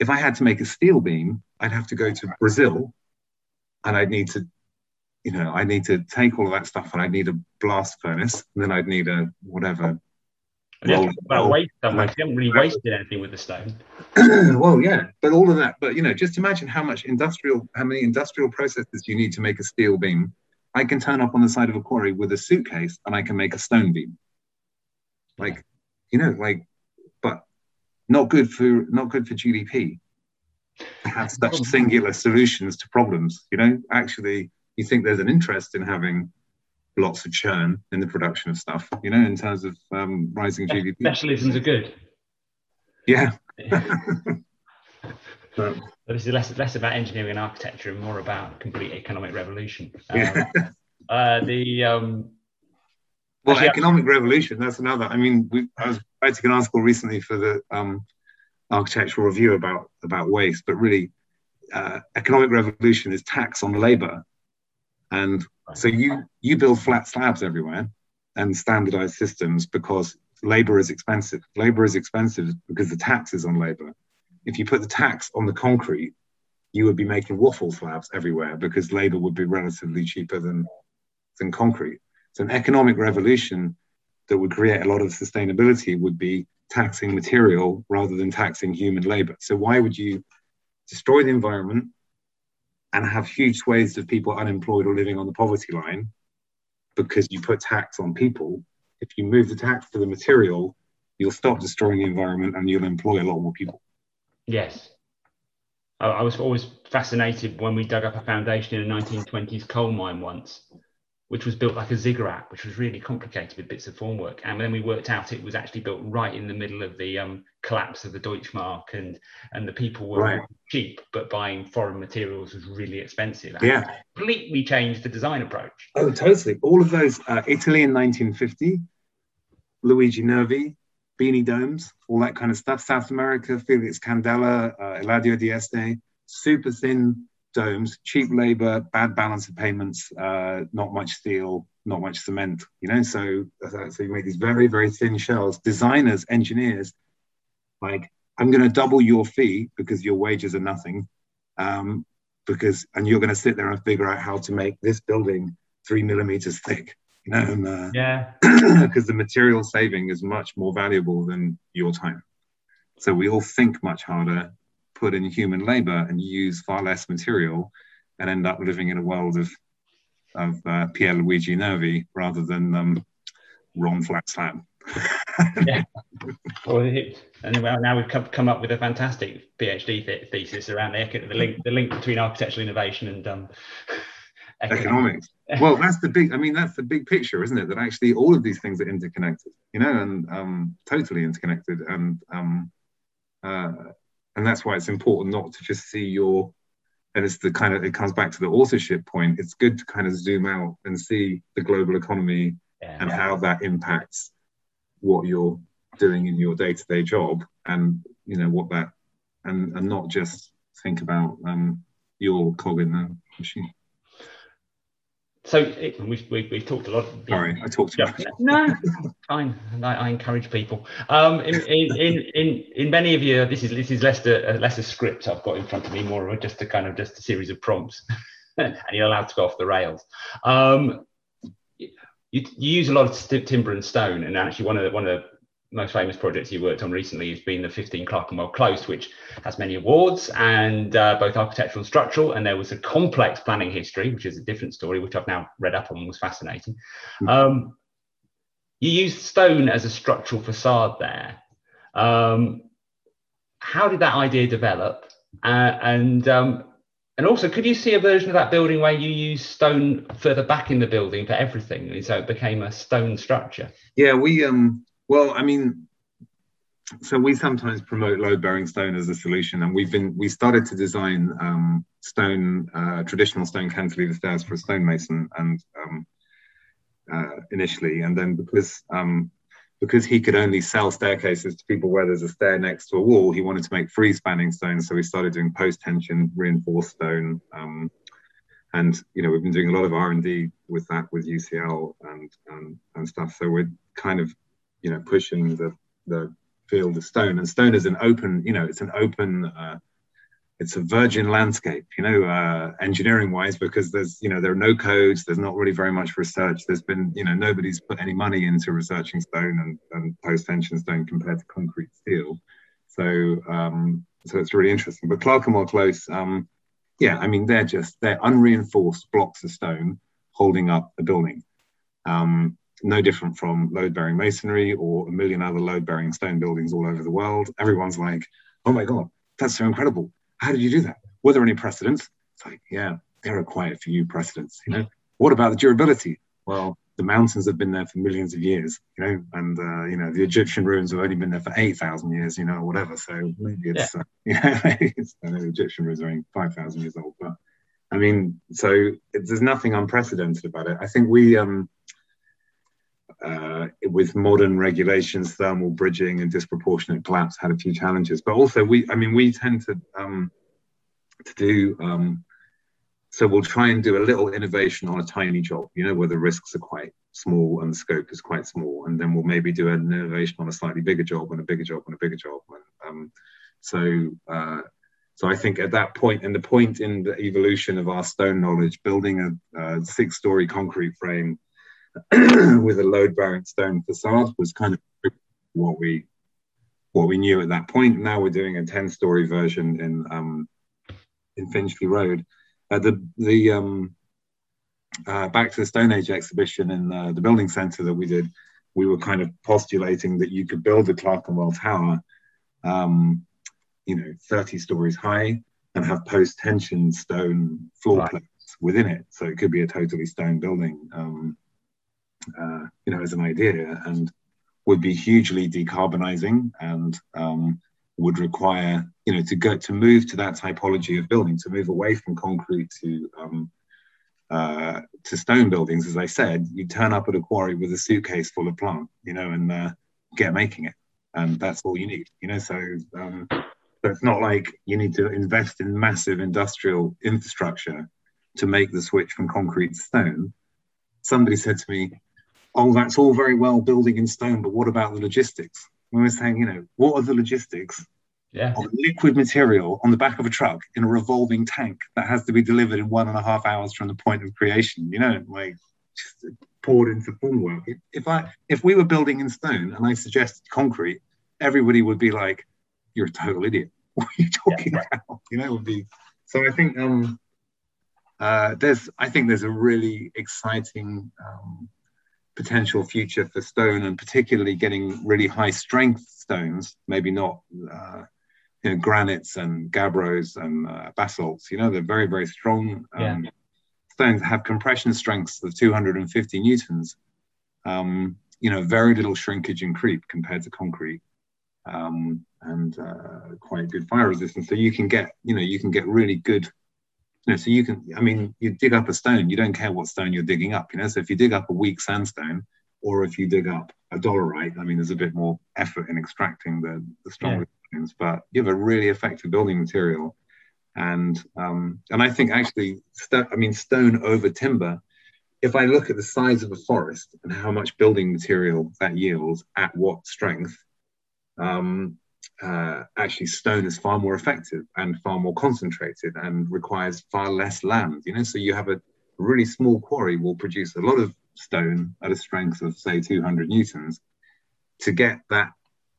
if I had to make a steel beam, I'd have to go to Brazil and I'd need to you know, I need to take all of that stuff and I need a blast furnace, and then I'd need a whatever. About waste stuff. You haven't really wasted anything with the stone. well, yeah, but all of that. But you know, just imagine how much industrial, how many industrial processes you need to make a steel beam. I can turn up on the side of a quarry with a suitcase and I can make a stone beam. Like, you know, like, but not good for not good for GDP. To have such singular solutions to problems, you know, actually you think there's an interest in having lots of churn in the production of stuff, you know, in terms of um, rising GDP. Specialisms are good. Yeah. but, this is less less about engineering and architecture and more about complete economic revolution. Um, yeah. uh, the um, Well, Actually, economic revolution, that's another. I mean, we, I was writing an article recently for the um, architectural review about, about waste, but really, uh, economic revolution is tax on labor. And so you, you build flat slabs everywhere and standardized systems because labor is expensive. Labor is expensive because the tax is on labor. If you put the tax on the concrete, you would be making waffle slabs everywhere because labor would be relatively cheaper than, than concrete. So an economic revolution that would create a lot of sustainability would be taxing material rather than taxing human labor. So why would you destroy the environment and have huge swathes of people unemployed or living on the poverty line because you put tax on people? If you move the tax to the material, you'll stop destroying the environment and you'll employ a lot more people. Yes. I was always fascinated when we dug up a foundation in a 1920s coal mine once which was built like a ziggurat, which was really complicated with bits of formwork. And then we worked out it was actually built right in the middle of the um, collapse of the Deutschmark, and and the people were right. cheap, but buying foreign materials was really expensive. yeah, completely changed the design approach. Oh, totally. All of those uh, Italy in 1950, Luigi Nervi, beanie domes, all that kind of stuff. South America, Felix Candela, uh, Eladio Dieste, super thin domes, cheap labor, bad balance of payments, uh, not much steel, not much cement. You know, so so you make these very very thin shells. Designers, engineers, like I'm going to double your fee because your wages are nothing, um, because and you're going to sit there and figure out how to make this building three millimeters thick. You know, and, uh, yeah, because the material saving is much more valuable than your time. So we all think much harder put in human labor and use far less material and end up living in a world of of uh, Pier Luigi Nervi rather than um, Ron Flat Slab. yeah. Well, and now we've come, come up with a fantastic PhD thesis around the, the link the link between architectural innovation and um, economics. well, that's the big. I mean, that's the big picture, isn't it? That actually all of these things are interconnected, you know, and um, totally interconnected, and um, uh, and that's why it's important not to just see your and it's the kind of it comes back to the authorship point. It's good to kind of zoom out and see the global economy yeah, and how that impacts what you're doing in your day-to-day job and you know what that and and not just think about um, your cog in the machine so it, we've, we've, we've, talked a lot. Sorry, I talked too much. No, fine. I, I, encourage people. Um, in, in, in, in, in many of you, this is this is less a less a script I've got in front of me, more of just a kind of just a series of prompts, and you're allowed to go off the rails. Um, you, you use a lot of timber and stone, and actually one of the, one of the most famous projects you worked on recently has been the 15 Clerkenwell Close, which has many awards and uh, both architectural and structural. And there was a complex planning history, which is a different story, which I've now read up on and was fascinating. Hmm. Um, you used stone as a structural facade there. Um, how did that idea develop? Uh, and um, and also, could you see a version of that building where you use stone further back in the building for everything, and so it became a stone structure? Yeah, we um well, I mean, so we sometimes promote load-bearing stone as a solution, and we've been we started to design um, stone uh, traditional stone cantilever stairs for a stonemason, and um, uh, initially, and then because um, because he could only sell staircases to people where there's a stair next to a wall, he wanted to make free spanning stone. So we started doing post tension reinforced stone, um, and you know we've been doing a lot of R and D with that with UCL and, and and stuff. So we're kind of you know pushing the the field of stone. And stone is an open you know it's an open uh, it's a virgin landscape you know uh, engineering wise because there's you know there are no codes there's not really very much research. There's been you know nobody's put any money into researching stone and, and post tension stone compared to concrete steel. So um, so it's really interesting. But Clerkenwell Close um, yeah i mean they're just they're unreinforced blocks of stone holding up a building. Um, no different from load bearing masonry or a million other load bearing stone buildings all over the world. Everyone's like, oh my God, that's so incredible. How did you do that? Were there any precedents? It's like, yeah, there are quite a few precedents. You know, what about the durability? Well, the mountains have been there for millions of years, you know, and uh, you know the Egyptian ruins have only been there for eight thousand years, you know, or whatever. So maybe it's, yeah. uh, you know, it's, I know the Egyptian ruins are only five thousand years old, but I mean, so it, there's nothing unprecedented about it. I think we um, uh, with modern regulations, thermal bridging and disproportionate collapse had a few challenges. But also, we, I mean, we tend to um, to do. Um, so we'll try and do a little innovation on a tiny job, you know, where the risks are quite small and the scope is quite small, and then we'll maybe do an innovation on a slightly bigger job and a bigger job and a bigger job. And, um, so, uh, so I think at that point, and the point in the evolution of our stone knowledge, building a, a six-story concrete frame with a load-bearing stone facade was kind of what we what we knew at that point. Now we're doing a ten-story version in um, in Finchley Road. Uh, the the um, uh, back to the Stone Age exhibition in uh, the building centre that we did, we were kind of postulating that you could build a Clerkenwell Tower, um, you know, 30 stories high and have post-tension stone floor right. plates within it. So it could be a totally stone building. Um, uh, you know, as an idea, and would be hugely decarbonizing and um, would require, you know, to go to move to that typology of building, to move away from concrete to um, uh, to stone buildings. As I said, you turn up at a quarry with a suitcase full of plant, you know, and uh, get making it, and that's all you need, you know. So, um, so it's not like you need to invest in massive industrial infrastructure to make the switch from concrete to stone. Somebody said to me, oh, that's all very well building in stone, but what about the logistics? We were saying, you know, what are the logistics yeah. of liquid material on the back of a truck in a revolving tank that has to be delivered in one and a half hours from the point of creation, you know, like just poured into formwork. If, if I if we were building in stone and I suggested concrete, everybody would be like, You're a total idiot. What are you talking yeah. about? You know, it would be so I think um uh, there's I think there's a really exciting um, potential future for stone and particularly getting really high strength stones, maybe not uh, you know, granites and gabbros and uh, basalts. You know, they're very, very strong um, yeah. stones have compression strengths of 250 newtons. Um, you know, very little shrinkage and creep compared to concrete. Um, and uh, quite good fire resistance. So you can get, you know, you can get really good you know, so you can, I mean, you dig up a stone, you don't care what stone you're digging up, you know. So if you dig up a weak sandstone, or if you dig up a dolerite, I mean, there's a bit more effort in extracting the, the stronger yeah. stones, but you have a really effective building material. And um, and I think actually, st- I mean, stone over timber. If I look at the size of a forest and how much building material that yields at what strength, um, uh, actually stone is far more effective and far more concentrated and requires far less land. You know, so you have a really small quarry will produce a lot of stone at a strength of say 200 newtons. To get that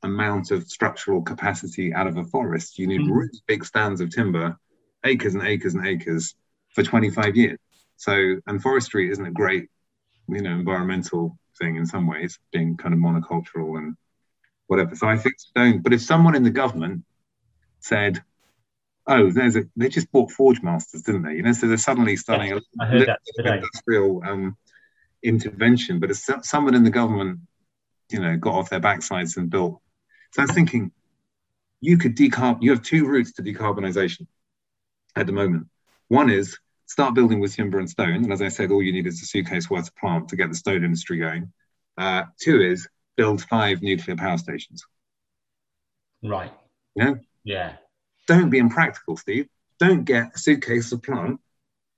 amount of structural capacity out of a forest, you need mm. really big stands of timber, acres and acres and acres for 25 years. So, and forestry isn't a great, you know, environmental thing in some ways, being kind of monocultural and whatever. So I think stone. But if someone in the government said, "Oh, there's a," they just bought Forgemasters, didn't they? You know, so they're suddenly starting yes, a little industrial um, intervention. But if someone in the government, you know, got off their backsides and built, so I was thinking, you could decarb. You have two routes to decarbonisation at the moment. One is start building with timber and stone, and as I said, all you need is a suitcase worth of plant to get the stone industry going. Uh, two is build five nuclear power stations. Right. You know? Yeah. Don't be impractical, Steve. Don't get a suitcase of plant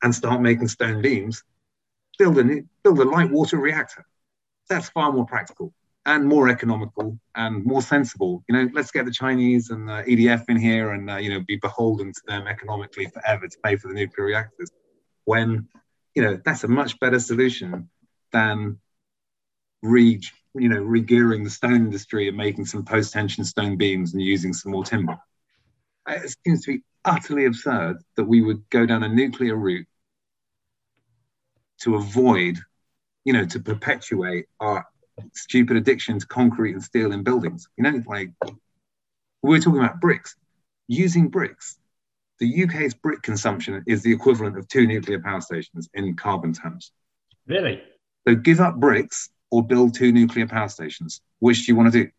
and start making stone beams. Build a build a light water reactor. That's far more practical and more economical and more sensible. You know, let's get the Chinese and the EDF in here and uh, you know be beholden to them economically forever to pay for the nuclear reactors. When you know that's a much better solution than re you know regearing the stone industry and making some post tension stone beams and using some more timber. Uh, it seems to be utterly absurd that we would go down a nuclear route to avoid, you know, to perpetuate our stupid addiction to concrete and steel in buildings. You know, like we're talking about bricks. Using bricks, the UK's brick consumption is the equivalent of two nuclear power stations in carbon terms. Really? So give up bricks or build two nuclear power stations? Which do you want to do?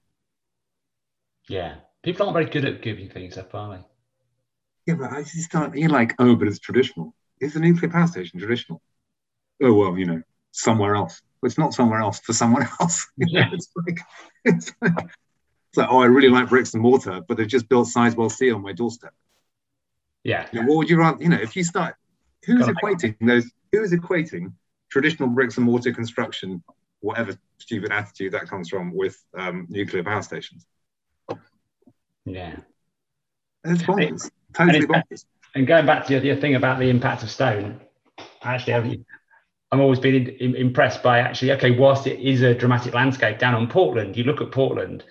Yeah, people aren't very good at giving things up, are they? Yeah, but I just don't. You're like, oh, but it's traditional. Is the nuclear power station traditional? Oh well, you know, somewhere else. it's not somewhere else for someone else. Yeah. it's, like, it's, like, it's like, oh, I really like bricks and mortar, but they've just built Sizewell C on my doorstep. Yeah. You know, what would you rather, you know, if you start, who's equating those, who is equating traditional bricks and mortar construction, whatever stupid attitude that comes from, with um, nuclear power stations? Yeah. It's bonkers. Totally and bonkers. And going back to your, your thing about the impact of stone, actually, I'm always been in, in, impressed by actually, okay, whilst it is a dramatic landscape down on Portland, you look at Portland,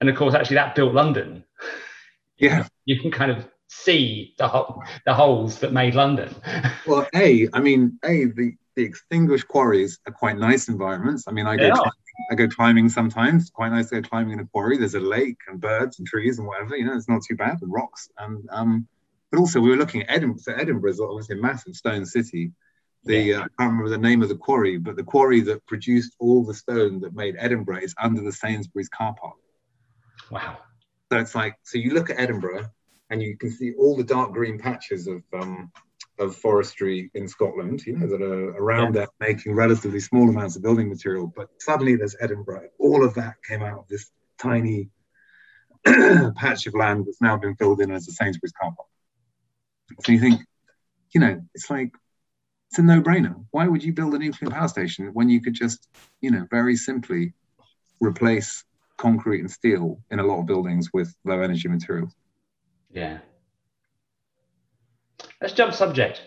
and of course, actually, that built London. Yeah. You can kind of see the, ho- the holes that made London. well, A, I mean, A, the, the extinguished quarries are quite nice environments. I mean, I go, climbing, I go climbing sometimes. Quite nice to go climbing in a quarry. There's a lake and birds and trees and whatever. You know, it's not too bad and rocks. And um, but also we were looking at Edinburgh. So Edinburgh is obviously a massive stone city. The yeah. uh, I can't remember the name of the quarry, but the quarry that produced all the stone that made Edinburgh is under the Sainsbury's car park. Wow. So it's like so you look at Edinburgh and you can see all the dark green patches of um, of forestry in Scotland, you know, that are around yeah. there making relatively small amounts of building material. But suddenly there's Edinburgh. All of that came out of this tiny patch of land that's now been filled in as a Sainsbury's car park. So you think, you know, it's like it's a no-brainer. Why would you build a nuclear power station when you could just, you know, very simply replace concrete and steel in a lot of buildings with low energy materials? Yeah. Let's jump subject.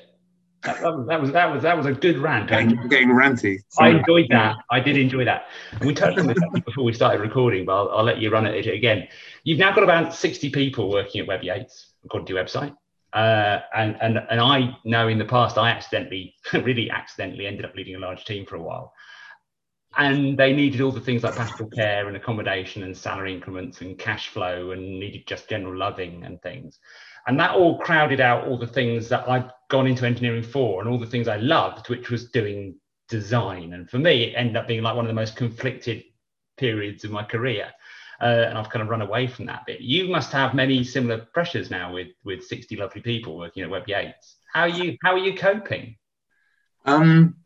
That, that, was, that was that was a good rant. Getting, getting ranty. Sorry. I enjoyed that. I did enjoy that. And we touched on this before we started recording, but I'll, I'll, let you run it again. You've now got about 60 people working at Webb Yates, according to your website. Uh, and and and I know in the past I accidentally, really accidentally, ended up leading a large team for a while, and they needed all the things like pastoral care and accommodation and salary increments and cash flow and needed just general loving and things, and that all crowded out all the things that I'd gone into engineering for and all the things I loved, which was doing design. And for me, it ended up being like one of the most conflicted periods of my career uh, and I've kind of run away from that bit. You must have many similar pressures now with with 60 lovely people working at Webb Yates. How are you how are you coping? Um,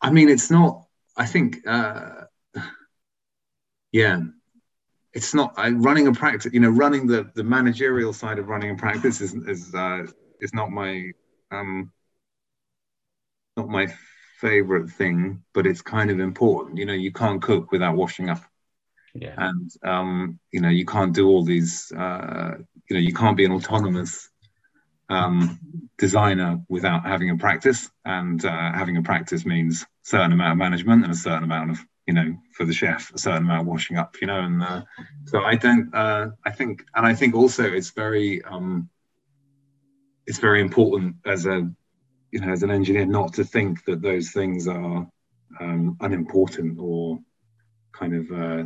I mean, it's not. I think, uh, yeah, it's not. I, running a practice, you know, running the the managerial side of running a practice is is uh, is not my um, not my favorite thing, but it's kind of important. You know, you can't cook without washing up. Yeah. And um, you know, you can't do all these. Uh, you know, you can't be an autonomous um, designer without having a practice, and uh, having a practice means a certain amount of management and a certain amount of, you know, for the chef, a certain amount washing up. You know, and uh, so I don't. Uh, I think, and I think also it's very, um, it's very important as a, you know, as an engineer, not to think that those things are um, unimportant or kind of uh,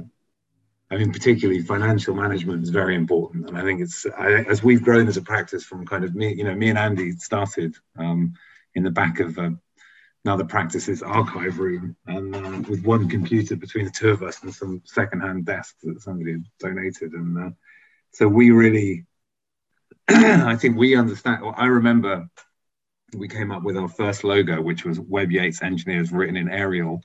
I mean, particularly financial management is very important, and I think it's I, as we've grown as a practice from kind of me, you know, me and Andy started um, in the back of uh, the practice's archive room, and uh, with one computer between the two of us and some secondhand desks that somebody had donated, and uh, so we really, I think we understand. Well, I remember we came up with our first logo, which was Webb Yates Engineers written in Arial,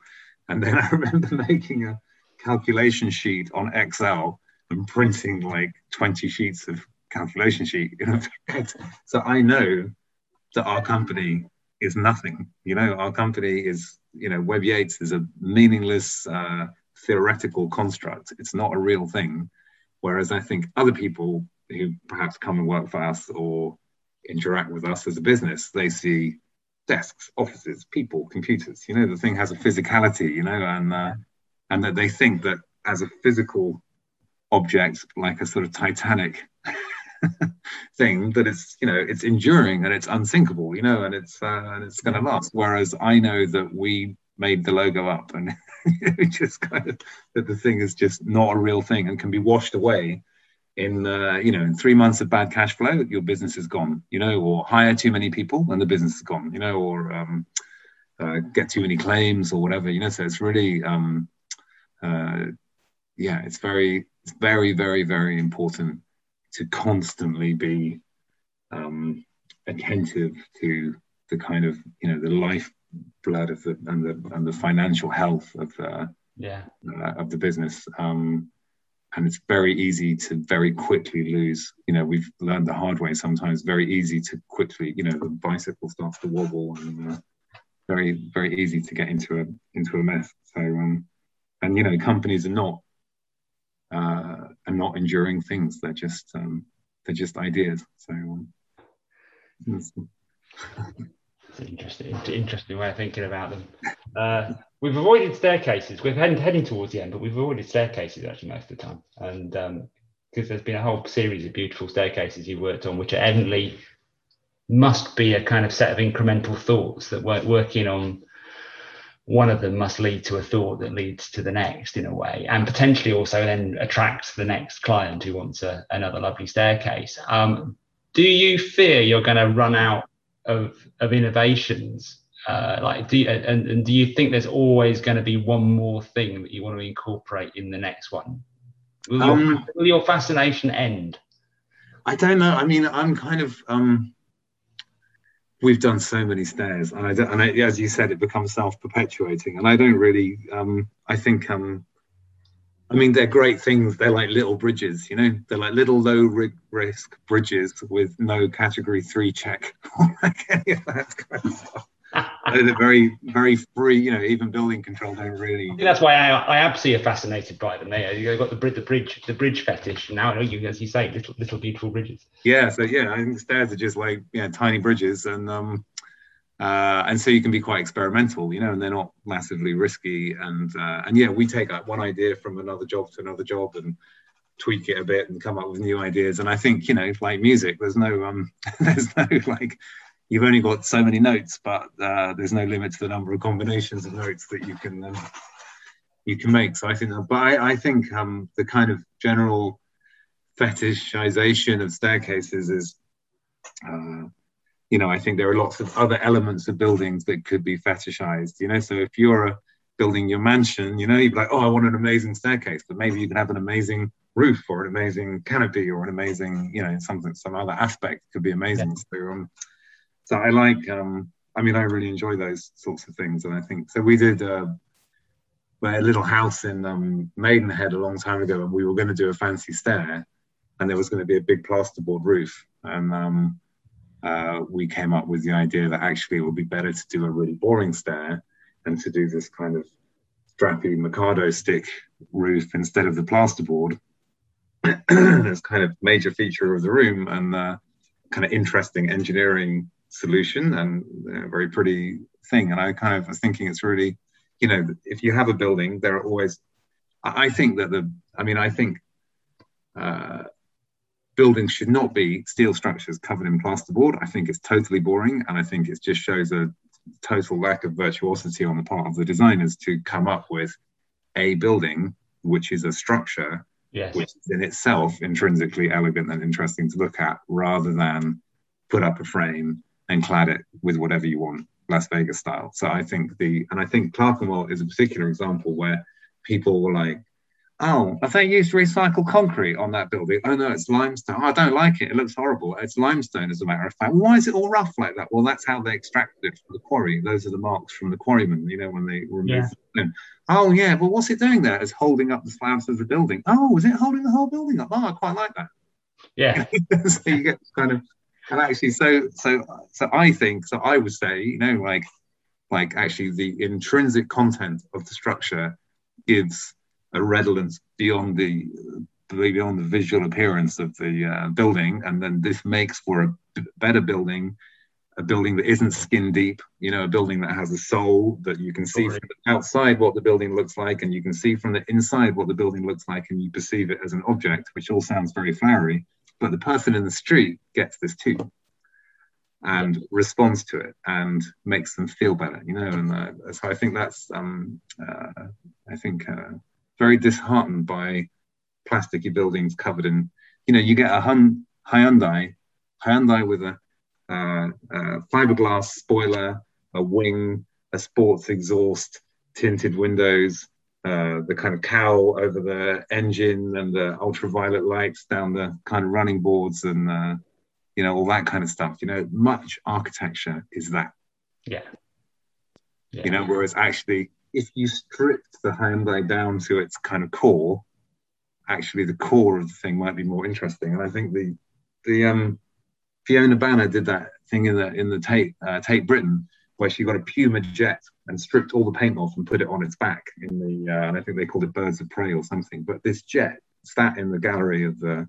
and then I remember making a calculation sheet on Excel and printing like 20 sheets of calculation sheet. So I know that our company is nothing. You know, our company is, you know, Webb Yates is a meaningless uh, theoretical construct. It's not a real thing. Whereas I think other people who perhaps come and work for us or interact with us as a business, they see desks, offices, people, computers. You know, the thing has a physicality, you know, and uh, and that they think that as a physical object, like a sort of Titanic thing, that it's you know it's enduring and it's unsinkable, you know, and it's uh, and it's going to last. Whereas I know that we made the logo up and it just kind of that the thing is just not a real thing and can be washed away in uh, you know in three months of bad cash flow your business is gone you know or hire too many people and the business is gone you know or um, uh, get too many claims or whatever you know so it's really um, uh, yeah, it's very, it's very, very, very important to constantly be um, attentive to the kind of, you know, the life, blood of the and the and the financial health of the yeah uh, of the business. Um, and it's very easy to very quickly lose. You know, we've learned the hard way. Sometimes very easy to quickly, you know, the bicycle starts to wobble, and uh, very very easy to get into a into a mess. So, um, and you know, companies are not uh, are not enduring things. They're just um, they're just ideas. So. Um, an interesting, interesting way of thinking about them. Uh, we've avoided staircases. We're heading, heading towards the end, but we've avoided staircases actually most of the time. And because um, there's been a whole series of beautiful staircases you've worked on, which are evidently must be a kind of set of incremental thoughts that weren't working on one of them must lead to a thought that leads to the next in a way and potentially also then attracts the next client who wants a, another lovely staircase. Um, do you fear you're going to run out of, of innovations? Uh, like do you, and, and do you think there's always going to be one more thing that you want to incorporate in the next one? Will, um, your, will your fascination end? I don't know. I mean i'm kind of um we've done so many stairs and, I and as you said it becomes self-perpetuating and i don't really um i think um I mean, they're great things. They're like little bridges, you know. They're like little low risk bridges with no category three check, like any of that kind of stuff they're very, very free. You know, even building control don't really. that's why I, I absolutely are fascinated by them. They, you've got the bridge, the bridge, the bridge fetish. Now, you, as you say, little, little beautiful bridges. Yeah. So yeah, I think the stairs are just like yeah, tiny bridges, and um, uh, and so you can be quite experimental, you know, and they're not massively risky. And uh, and yeah, we take one idea from another job to another job and tweak it a bit and come up with new ideas. And I think you know, like music, there's no um, there's no like you've only got so many notes, but uh, there's no limit to the number of combinations of notes that you can um, you can make. So I think, but I, I think um, the kind of general fetishization of staircases is, uh, you know, I think there are lots of other elements of buildings that could be fetishized. You know, so if you're a, building your mansion, you know, you'd be like, oh, I want an amazing staircase, but maybe you can have an amazing roof or an amazing canopy or an amazing, you know, something, some other aspect could be amazing. Yeah. So, um, so I like, um, I mean, I really enjoy those sorts of things. And I think, so we did uh, a little house in um, Maidenhead a long time ago, and we were going to do a fancy stair, and there was going to be a big plasterboard roof. And um, uh, we came up with the idea that actually it would be better to do a really boring stair and to do this kind of strappy Mikado stick roof instead of the plasterboard. That's kind of major feature of the room and uh, kind of interesting engineering solution and a very pretty thing. And I kind of was thinking it's really, you know, if you have a building, there are always, I think that the, I mean, I think uh, buildings should not be steel structures covered in plasterboard. I think it's totally boring. And I think it just shows a total lack of virtuosity on the part of the designers to come up with a building which is a structure yes. which is in itself intrinsically elegant and interesting to look at rather than put up a frame and clad it with whatever you want, Las Vegas style. So I think the, and I think Clerkenwell is a particular example where people were like, oh, have they used recycled concrete on that building? Oh no, it's limestone. Oh, I don't like it. It looks horrible. It's limestone, as a matter of fact. Why is it all rough like that? Well, that's how they extracted it from the quarry. Those are the marks from the quarrymen, you know, when they remove yeah. the Oh yeah, well, what's it doing there? It's holding up the slabs of the building. Oh, is it holding the whole building up? Oh, I quite like that. Yeah. so you get kind of and actually so so so i think so i would say you know like like actually the intrinsic content of the structure gives a redolence beyond the beyond the visual appearance of the uh, building. And then this makes for a b- better building a building that isn't skin deep you know a building that has a soul that you can see from the outside what the building looks like and you can see from the inside what the building looks like and you perceive it as an object which all sounds very flowery but the person in the street gets this too and responds to it and makes them feel better, you know. And uh, so I think that's, um, uh, I think, uh, very disheartened by plasticky buildings covered in, you know, you get a hun- Hyundai, Hyundai with a, uh, a fiberglass spoiler, a wing, a sports exhaust, tinted windows, uh, the kind of cowl over the engine and the ultraviolet lights down the kind of running boards and uh, you know all that kind of stuff you know much architecture is that yeah Yeah. You know, whereas actually, if you stripped the handbag down to its kind of core, actually the core of the thing might be more interesting. And I think the the um, Fiona Banner did that thing in the in the Tate uh, Tate Britain where she got a Puma jet and stripped all the paint off and put it on its back in the uh, and I think they called it Birds of Prey or something. But this jet sat in the gallery of the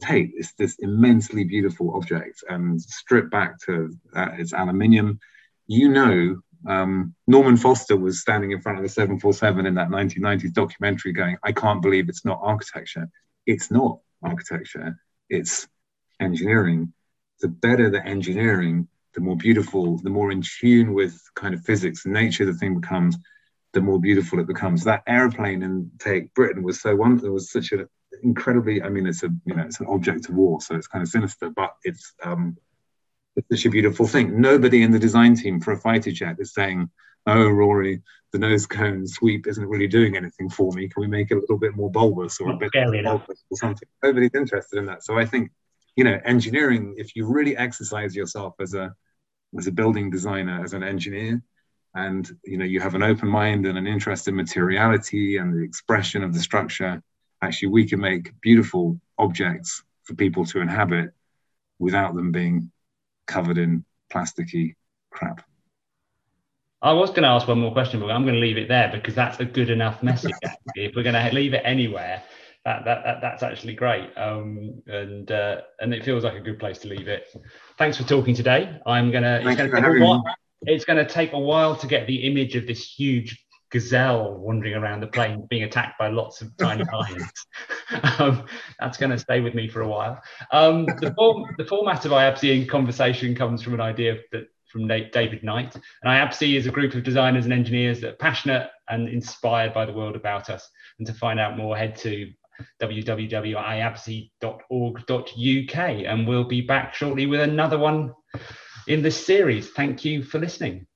Tate is this immensely beautiful object and stripped back to uh, its aluminium. You know, um, Norman Foster was standing in front of the 747 in that 1990s documentary going, I can't believe it's not architecture. It's not architecture, it's engineering. The better the engineering, the more beautiful, the more in tune with kind of physics and nature the thing becomes, the more beautiful it becomes. That airplane in Tate Britain was so wonderful. It was such an incredibly. I mean, it's a you know it's an object of war, so it's kind of sinister, but it's um, it's such a beautiful thing. Nobody in the design team for a fighter jet is saying, "Oh, Rory, the nose cone sweep isn't really doing anything for me. Can we make it a little bit more bulbous or a bit more bulbous or something?" Nobody's interested in that. So I think you know, engineering. If you really exercise yourself as a as a building designer, as an engineer, and you know you have an open mind and an interest in materiality and the expression of the structure. Actually we can make beautiful objects for people to inhabit without them being covered in plasticky crap. I was going to ask one more question, but I'm going to leave it there because that's a good enough message. if we're going to leave it anywhere, that, that, that that's actually great, um, and uh, and it feels like a good place to leave it. Thanks for talking today. I'm gonna. Thank it's going to it's going to take a while to get the image of this huge gazelle wandering around the plain being attacked by lots of tiny lions. um, that's going to stay with me for a while. Um, the, form, the, format of IABSE in conversation comes from an idea that from David Knight. And IABSE is a group of designers and engineers that are passionate and inspired by the world about us. And to find out more, head to www.iabse.org.uk and we'll be back shortly with another one in this series. Thank you for listening.